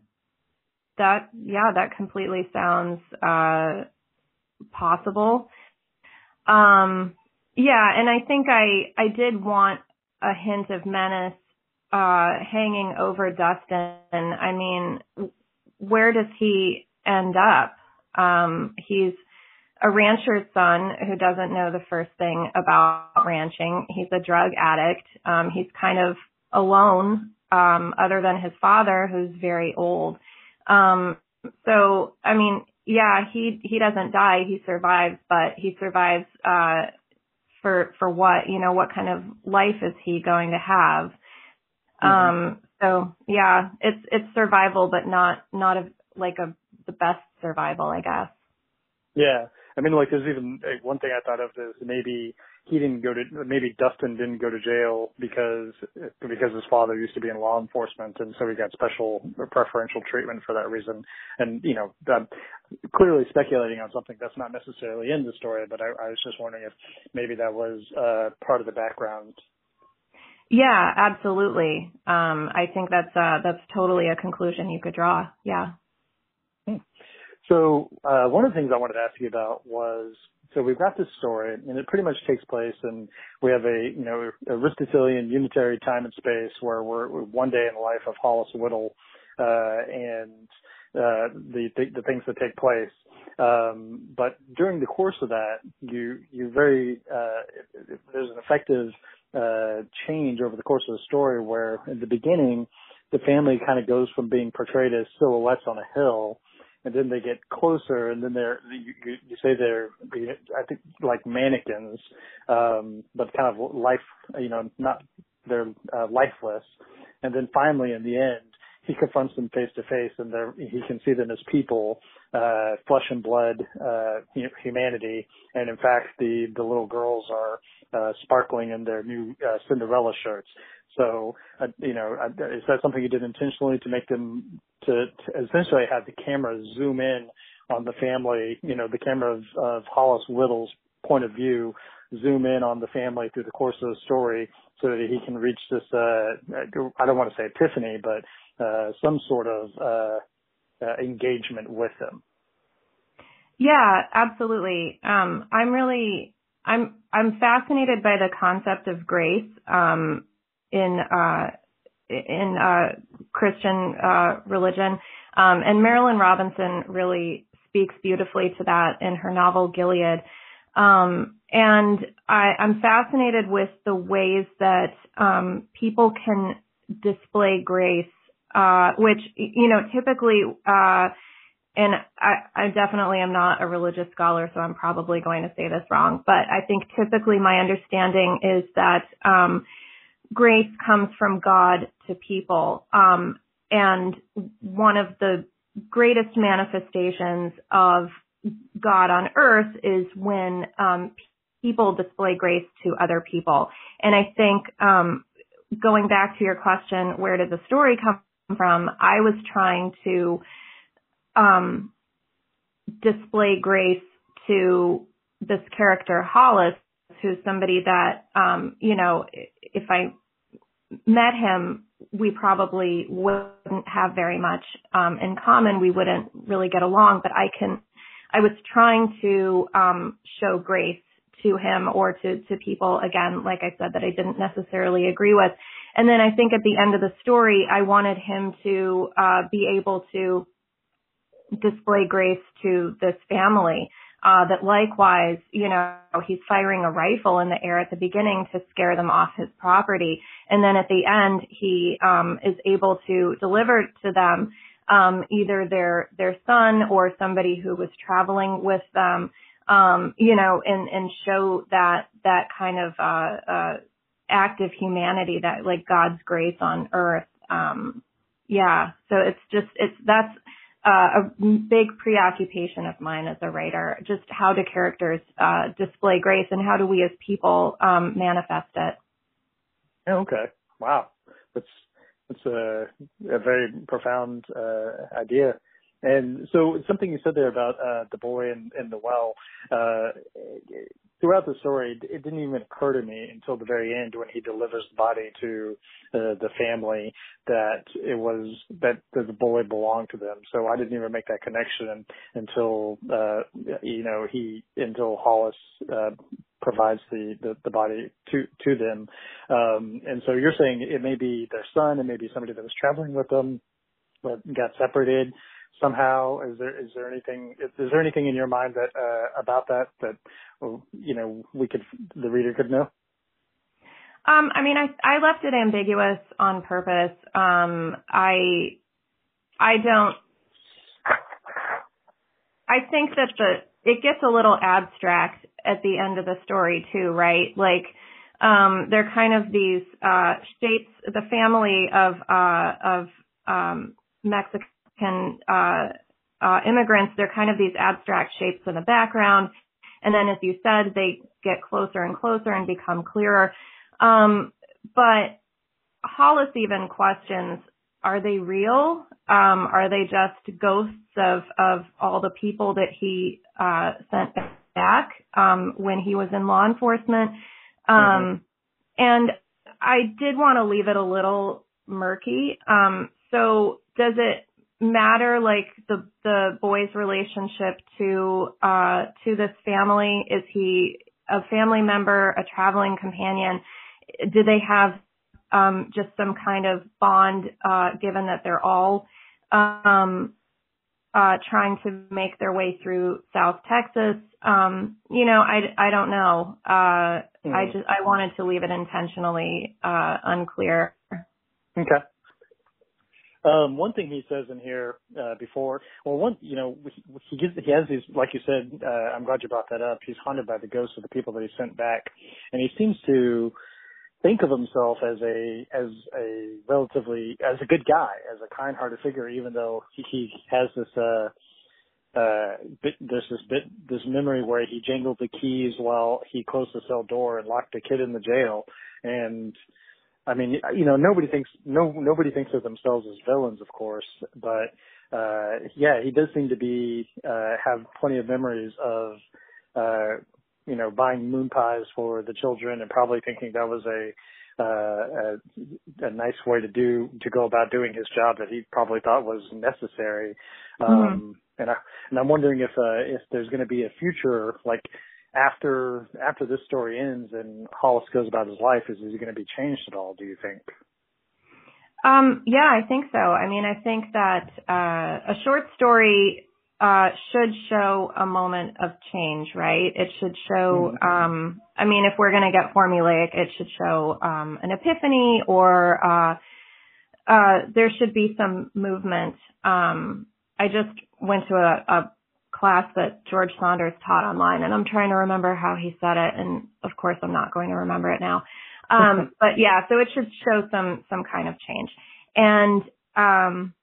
that yeah that completely sounds uh possible um, yeah, and I think I I did want a hint of menace uh, hanging over Dustin. I mean, where does he end up? Um, he's a rancher's son who doesn't know the first thing about ranching. He's a drug addict. Um, he's kind of alone, um, other than his father, who's very old. Um, so, I mean, yeah, he he doesn't die, he survives, but he survives uh for for what? You know, what kind of life is he going to have? Mm-hmm. Um so yeah, it's it's survival but not not a like a the best survival, I guess. Yeah. I mean like there's even like, one thing I thought of is maybe he didn't go to maybe Dustin didn't go to jail because because his father used to be in law enforcement and so he got special preferential treatment for that reason. And you know that clearly speculating on something that's not necessarily in the story but I, I was just wondering if maybe that was uh part of the background. Yeah absolutely. Um I think that's uh that's totally a conclusion you could draw. Yeah. Hmm. so uh one of the things I wanted to ask you about was so we've got this story, and it pretty much takes place, and we have a you know Aristotelian unitary time and space where we're, we're one day in the life of Hollis Whittle, uh, and uh, the, the, the things that take place. Um, but during the course of that, you you very uh, there's an effective uh, change over the course of the story where in the beginning the family kind of goes from being portrayed as silhouettes on a hill and then they get closer, and then they're you, you say they're I think like mannequins, um, but kind of life, you know, not they're uh, lifeless, and then finally in the end he confronts them face to face, and they're he can see them as people, uh, flesh and blood, uh, humanity, and in fact the the little girls are uh, sparkling in their new uh, Cinderella shirts. So, uh, you know, uh, is that something you did intentionally to make them to, to essentially have the camera zoom in on the family, you know, the camera of, of Hollis Whittle's point of view, zoom in on the family through the course of the story so that he can reach this, uh, I don't want to say epiphany, but, uh, some sort of, uh, uh, engagement with them. Yeah, absolutely. Um, I'm really, I'm, I'm fascinated by the concept of grace. Um, in uh, in uh, Christian uh, religion. Um, and Marilynne Robinson really speaks beautifully to that in her novel Gilead. Um, and I, I'm fascinated with the ways that um, people can display grace, uh, which you know typically. Uh, and I, I definitely am not a religious scholar, so I'm probably going to say this wrong. But I think typically my understanding is that um, grace comes from God to people. Um, and one of the greatest manifestations of God on earth is when um, people display grace to other people. And I think um, going back to your question, where did the story come from? I was trying to um, display grace to this character Hollis somebody that, um, you know, if I met him, we probably wouldn't have very much um, in common. We wouldn't really get along, but I can, I was trying to um, show grace to him or to, to people, again, like I said, that I didn't necessarily agree with. And then I think at the end of the story, I wanted him to uh, be able to display grace to this family uh, that likewise, you know, he's firing a rifle in the air at the beginning to scare them off his property. And then at the end, he um, is able to deliver to them um, either their their son or somebody who was traveling with them, um, you know, and and show that that kind of uh, uh, act of humanity that like God's grace on earth. Um, yeah, so it's just it's that's uh, a big preoccupation of mine as a writer. Just how do characters uh, display grace, and how do we as people um, manifest it? Okay, wow, that's that's a, a very profound uh, idea. And so something you said there about uh, the boy and, in the well, uh, throughout the story, it didn't even occur to me until the very end when he delivers the body to uh, the family that it was that the boy belonged to them. So I didn't even make that connection until uh, you know he until Hollis uh, provides the, the the body to to them. Um, and so you're saying it may be their son, it may be somebody that was traveling with them, but got separated somehow? Is there is there anything is there anything in your mind that uh, about that that you know we could the reader could know? Um, I mean, I I left it ambiguous on purpose. Um, I I don't. I think that the it gets a little abstract at the end of the story too, right? Like um, they're kind of these uh, shapes. The family of uh, of Mexican can uh, uh, immigrants, they're kind of these abstract shapes in the background. And then, as you said, they get closer and closer and become clearer. Um, but Hollis even questions, are they real? Um, are they just ghosts of, of all the people that he uh, sent back um, when he was in law enforcement? Um, mm-hmm. And I did want to leave it a little murky. Um, so does it matter like the the boy's relationship to uh to this family? Is he a family member a traveling companion? Do they have um just some kind of bond uh given that they're all um uh trying to make their way through South Texas? Um you know I I don't know. Uh mm. I just I wanted to leave it intentionally uh unclear. Okay um, one thing he says in here uh, before, well, one, you know, he, he he has these, like you said. Uh, I'm glad you brought that up. He's haunted by the ghosts of the people that he sent back, and he seems to think of himself as a as a relatively as a good guy, as a kind-hearted figure, even though he, he has this uh uh bit there's this bit this memory where he jangled the keys while he closed the cell door and locked the kid in the jail and I mean, you know, nobody thinks no nobody thinks of themselves as villains, of course, but uh yeah, he does seem to be uh have plenty of memories of uh you know, buying moon pies for the children and probably thinking that was a uh, a, a nice way to do to go about doing his job that he probably thought was necessary. Mm-hmm. Um, and I and I'm wondering if uh, if there's going to be a future like after after this story ends and Hollis goes about his life, is, is he going to be changed at all? Do you think? Um, yeah, I think so. I mean, I think that uh, a short story uh, should show a moment of change, right? It should show. Mm-hmm. Um, I mean, if we're going to get formulaic, it should show um, an epiphany, or uh, uh, there should be some movement. Um, I just went to a, a class that George Saunders taught online, and I'm trying to remember how he said it, and of course I'm not going to remember it now. Um, but yeah, so it should show some some kind of change, and um,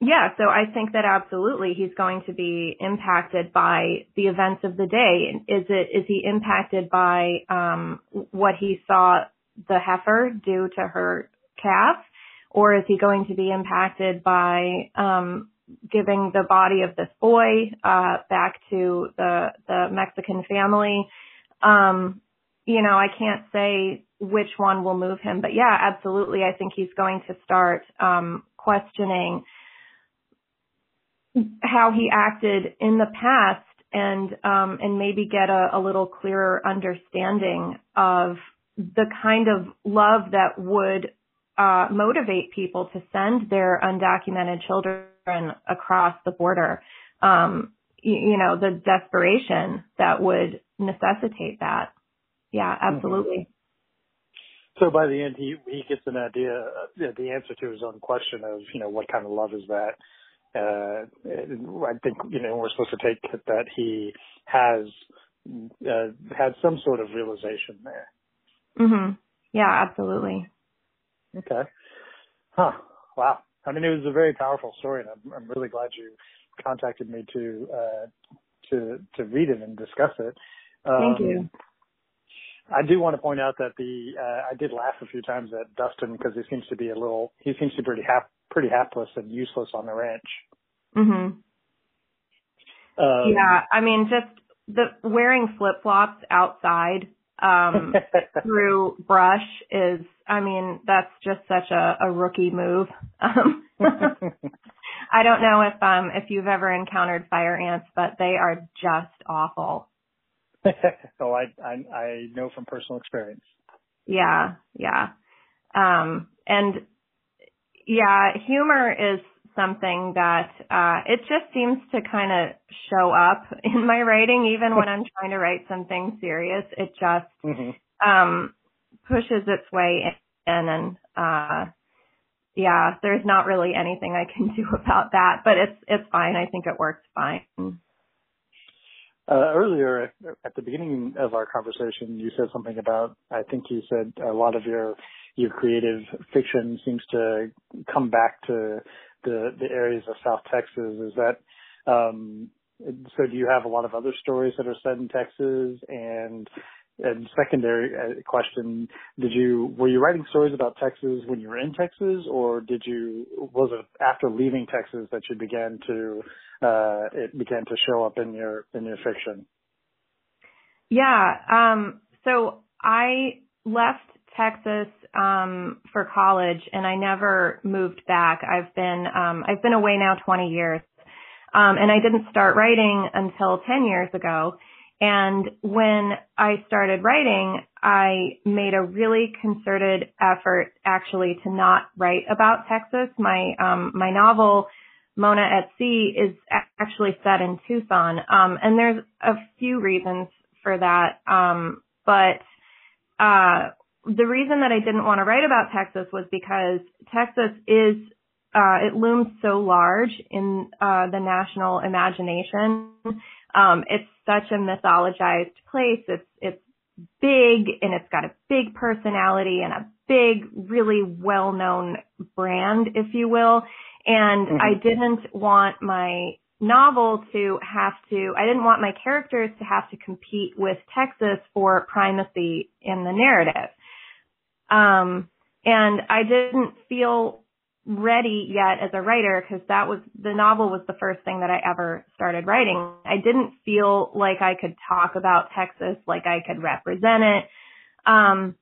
yeah, so I think that absolutely he's going to be impacted by the events of the day. Is it is he impacted by um, what he saw the heifer do to her calf, or is he going to be impacted by um, giving the body of this boy uh, back to the the Mexican family. Um, you know, I can't say which one will move him, but yeah, absolutely. I think he's going to start um, questioning how he acted in the past and um, and maybe get a, a little clearer understanding of the kind of love that would uh, motivate people to send their undocumented children across the border. Um, you, you, know, the desperation that would necessitate that. Yeah, mm-hmm. absolutely. So by the end, he he gets an idea, uh, the answer to his own question of you know what kind of love is that. Uh, I think you know we're supposed to take that he has uh, had some sort of realization there. Mhm. Yeah, absolutely. Okay. Huh. Wow. I mean, it was a very powerful story, and I'm, I'm really glad you contacted me to uh, to to read it and discuss it. Um, Thank you. I do want to point out that the uh, I did laugh a few times at Dustin because he seems to be a little he seems to be pretty half pretty hapless and useless on the ranch. Mhm. Um, yeah, I mean, just the wearing flip flops outside um *laughs* through brush is I mean, that's just such a, a rookie move. Um, *laughs* *laughs* I don't know if um if you've ever encountered fire ants, but they are just awful. *laughs* oh, I, I I know from personal experience. Yeah, yeah. Um and yeah, humor is something that uh it just seems to kind of show up in my writing even when I'm trying to write something serious. It just mm-hmm. um pushes its way in and uh yeah, there's not really anything I can *laughs* do about that, but it's it's fine. I think it works fine. Uh, earlier at the beginning of our conversation, you said something about, I think you said a lot of your, your creative fiction seems to come back to the, the areas of South Texas. Is that, um, so do you have a lot of other stories that are set in Texas and and secondary uh, question, did you were you writing stories about Texas when you were in Texas, or did you was it after leaving Texas that you began to uh, it began to show up in your in your fiction? Yeah. Um, so I left Texas um, for college, and I never moved back. I've been um, I've been away now 20 years, um, and I didn't start writing until 10 years ago. And when I started writing, I made a really concerted effort actually to not write about Texas. My um, my novel Mona at Sea is actually set in Tucson, um, and there's a few reasons for that. Um, but uh, the reason that I didn't want to write about Texas was because Texas is uh, it looms so large in uh, the national imagination. Um, it's such a mythologized place. It's it's big and it's got a big personality and a big, really well known brand, if you will. And mm-hmm. I didn't want my novel to have to, I didn't want my characters to have to compete with Texas for primacy in the narrative. Um, and I didn't feel ready yet as a writer because that was the novel was the first thing that I ever started writing. I didn't feel like I could talk about Texas like I could represent it. Um,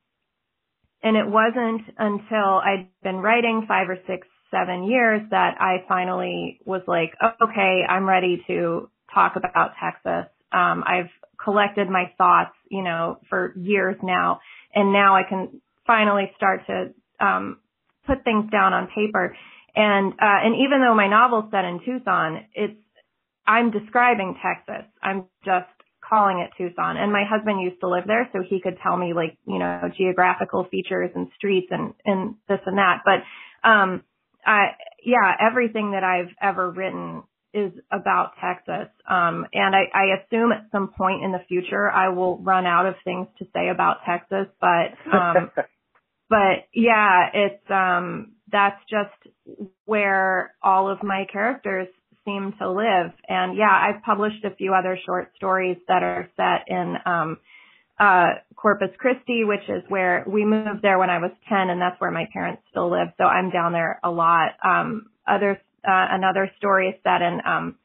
and it wasn't until I'd been writing five or six, seven years that I finally was like, okay, I'm ready to talk about Texas. Um, I've collected my thoughts, you know, for years now, and now I can finally start to um, put things down on paper. And uh, and even though my novel's set in Tucson, it's I'm describing Texas. I'm just calling it Tucson. And my husband used to live there, so he could tell me like you know geographical features and streets and and this and that. But um, I yeah, everything that I've ever written is about Texas. Um, and I, I assume at some point in the future I will run out of things to say about Texas, but um, *laughs* but yeah, it's um that's just where all of my characters seem to live. And yeah, I've published a few other short stories that are set in um uh Corpus Christi, which is where we moved there when I was 10 and that's where my parents still live. So I'm down there a lot. Um other uh, another story set in um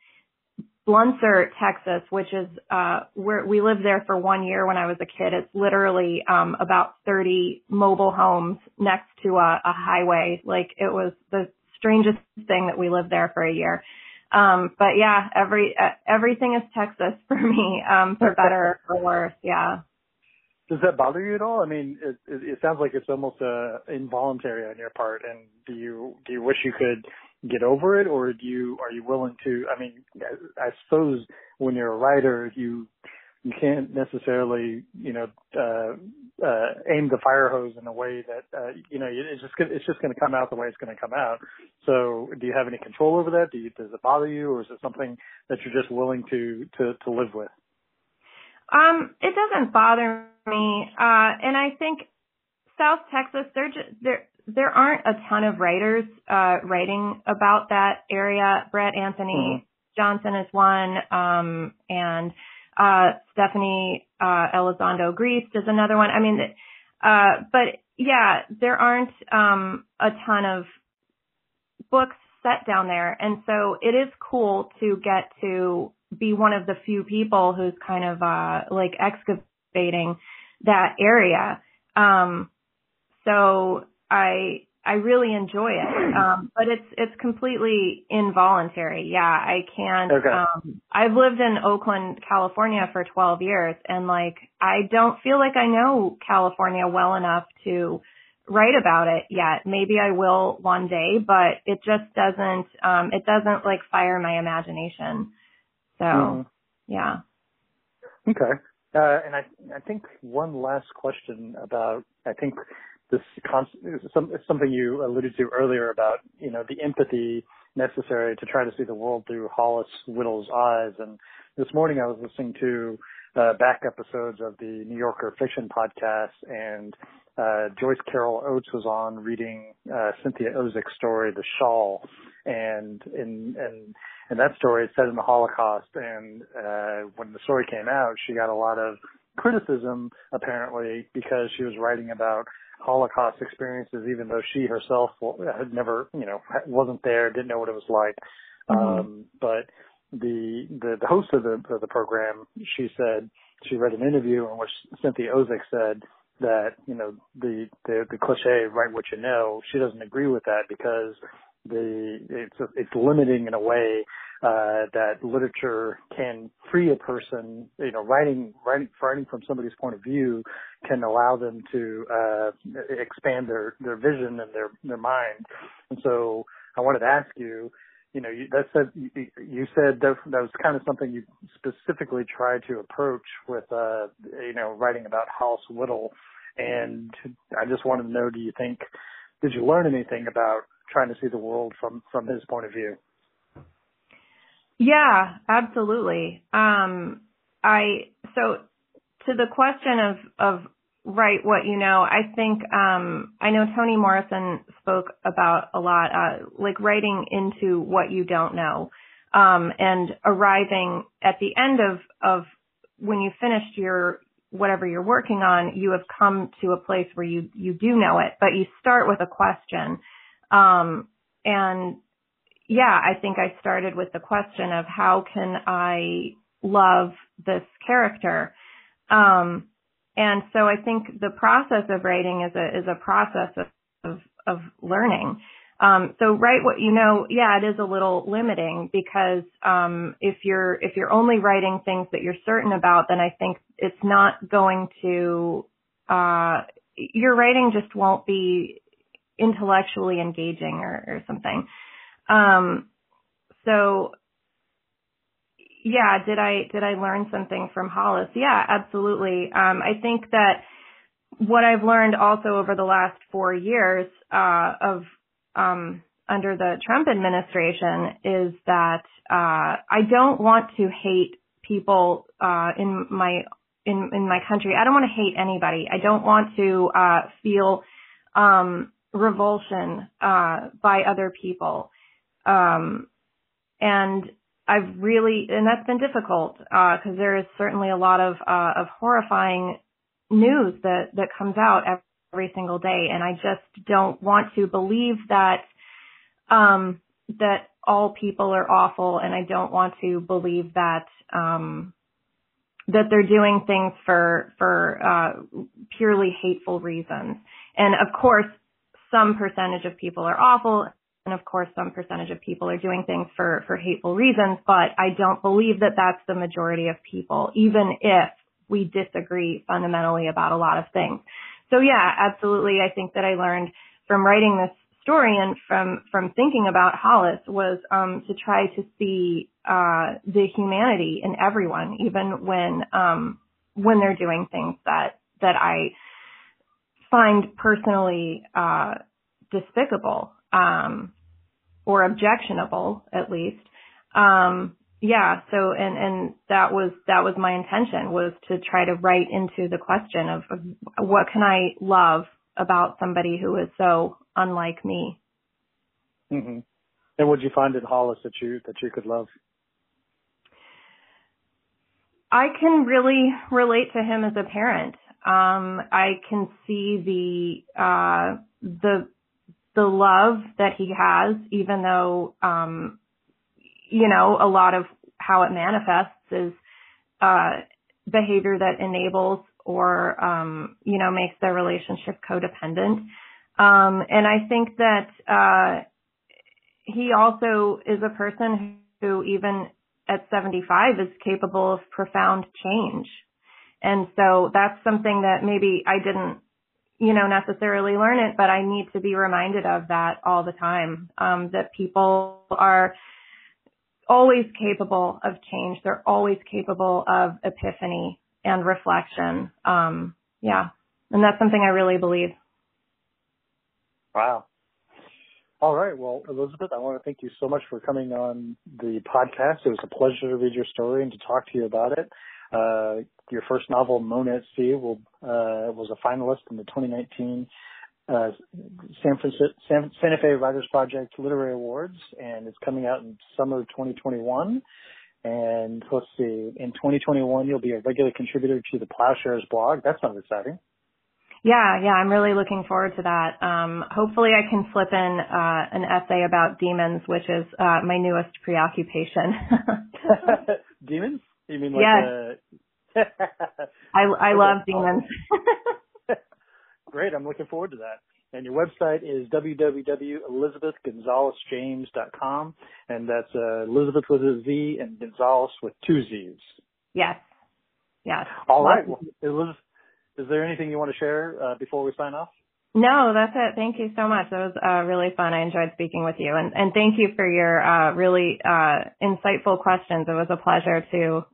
Bluntzer, Texas, which is uh where we lived there for one year when I was a kid. It's literally um about 30 mobile homes next to a, a highway. Like it was the strangest thing that we lived there for a year. Um but yeah, every uh, everything is Texas *laughs* for me, um for better or for worse. Yeah. Does that bother you at all? I mean, it, it, it sounds like it's almost uh, involuntary on your part. And do you do you wish you could get over it, or do you are you willing to? I mean, I suppose when you're a writer, you you can't necessarily, you know, uh, uh, aim the fire hose in a way that, uh, you know, it's just gonna, it's just going to come out the way it's going to come out. So, do you have any control over that? Do you, does it bother you, or is it something that you're just willing to to to live with? Um, it doesn't bother me, uh, and I think South Texas, there just there there aren't a ton of writers uh, writing about that area. Bret Anthony mm-hmm. Johnston is one, um, and uh, Stephanie uh, Elizondo Griest is another one. I mean, uh, but yeah, there aren't um, a ton of books set down there, and so it is cool to get to be one of the few people who's kind of uh, like excavating that area. Um, so I I really enjoy it. Um, but it's it's completely involuntary. Yeah, I can't. Okay. Um, I've lived in Oakland, California for 12 years, and like I don't feel like I know California well enough to write about it yet. Maybe I will one day, but it just doesn't. Um, it doesn't like fire my imagination. So, mm. yeah. Okay. Uh, and I I think one last question about I think this some, something you alluded to earlier about you know the empathy necessary to try to see the world through Hollis Whittle's eyes. And this morning I was listening to uh, back episodes of the New Yorker Fiction podcast, and uh, Joyce Carol Oates was on reading uh, Cynthia Ozick's story, The Shawl, and in and and that story is set in the Holocaust. And uh, when the story came out, she got a lot of criticism apparently because she was writing about Holocaust experiences, even though she herself had never, you know, wasn't there, didn't know what it was like. Mm-hmm. Um, but the, the the host of the of the program, she said she read an interview in which Cynthia Ozick said that you know the the, the cliche write what you know. She doesn't agree with that because the it's it's limiting in a way uh, that literature can free a person, you know, writing, writing, writing from somebody's point of view can allow them to, uh, expand their, their vision and their, their mind. And so I wanted to ask you, you know, you, that said, you, you said that, that was kind of something you specifically tried to approach with, uh, you know, writing about Hollis Whittle. And I just wanted to know, do you think, did you learn anything about trying to see the world from, from his point of view? Yeah, absolutely. Um, I so to the question of of write what you know. I think um, I know Toni Morrison spoke about a lot, uh, like writing into what you don't know, um, and arriving at the end of of when you finished your whatever you're working on, you have come to a place where you you do know it, but you start with a question, um, and yeah, I think I started with the question of how can I love this character. Um, and so I think the process of writing is a is a process of of, of learning. Um, so write what you know. Yeah, it is a little limiting because um, if you're if you're only writing things that you're certain about, then I think it's not going to uh, your writing just won't be intellectually engaging or, or something. Um, so yeah, did I did I learn something from Hollis? Yeah, absolutely. Um, I think that what I've learned also over the last four years uh, of um, under the Trump administration is that uh, I don't want to hate people uh, in my in in my country. I don't want to hate anybody. I don't want to uh, feel um, revulsion uh, by other people. Um, and I've really, and that's been difficult, uh, cause there is certainly a lot of, uh, of horrifying news that, that comes out every single day. And I just don't want to believe that, um, that all people are awful. And I don't want to believe that, um, that they're doing things for, for, uh, purely hateful reasons. And of course, some percentage of people are awful and of course, some percentage of people are doing things for, for hateful reasons, but I don't believe that that's the majority of people, even if we disagree fundamentally about a lot of things. So yeah, absolutely. I think that I learned from writing this historian from from thinking about Hollis was um, to try to see uh, the humanity in everyone, even when um, when they're doing things that that I find personally uh, despicable um, or objectionable, at least. Um, yeah. So, and and that was that was my intention was to try to write into the question of, of what can I love about somebody who is so unlike me. Mm-hmm. And did you find in Hollis that you that you could love? I can really relate to him as a parent. Um, I can see the uh, the the love that he has, even though um, you know a lot of how it manifests is uh, behavior that enables or um, you know makes their relationship codependent. Um, and I think that uh, he also is a person who, even at 75, is capable of profound change. And so that's something that maybe I didn't, you know, necessarily learn it, but I need to be reminded of that all the time. Um, that people are always capable of change. They're always capable of epiphany and reflection. Um, yeah. And that's something I really believe. Wow. All right. Well, Elizabeth, I want to thank you so much for coming on the podcast. It was a pleasure to read your story and to talk to you about it. Uh, your first novel, Mona at Sea, will, uh, was a finalist in the 2019 uh, San Francisco, San, Santa Fe Writers Project Literary Awards, and it's coming out in summer 2021. And let's see, in 2021, you'll be a regular contributor to the Ploughshares blog. That sounds exciting. Yeah, yeah, I'm really looking forward to that. Um, hopefully I can slip in uh, an essay about demons, which is uh, my newest preoccupation. *laughs* *laughs* demons? You mean like yes. I I love demons. *laughs* Great, I'm looking forward to that. And your website is www.elizabethgonzalezjames.com. and that's uh, Elizabeth with a Z and Gonzalez with two Z's. Yes. Yes. All right. Well, Elizabeth, is there anything you want to share uh, before we sign off? No, that's it. Thank you so much. That was uh, really fun. I enjoyed speaking with you, and and thank you for your uh, really uh, insightful questions. It was a pleasure to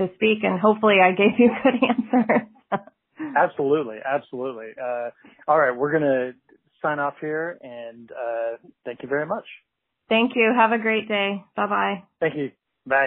to speak, and hopefully, I gave you good *laughs* answers. absolutely, absolutely. Uh, all right, we're gonna sign off here, and uh, thank you very much. Thank you. Have a great day. Bye bye. Thank you. Bye.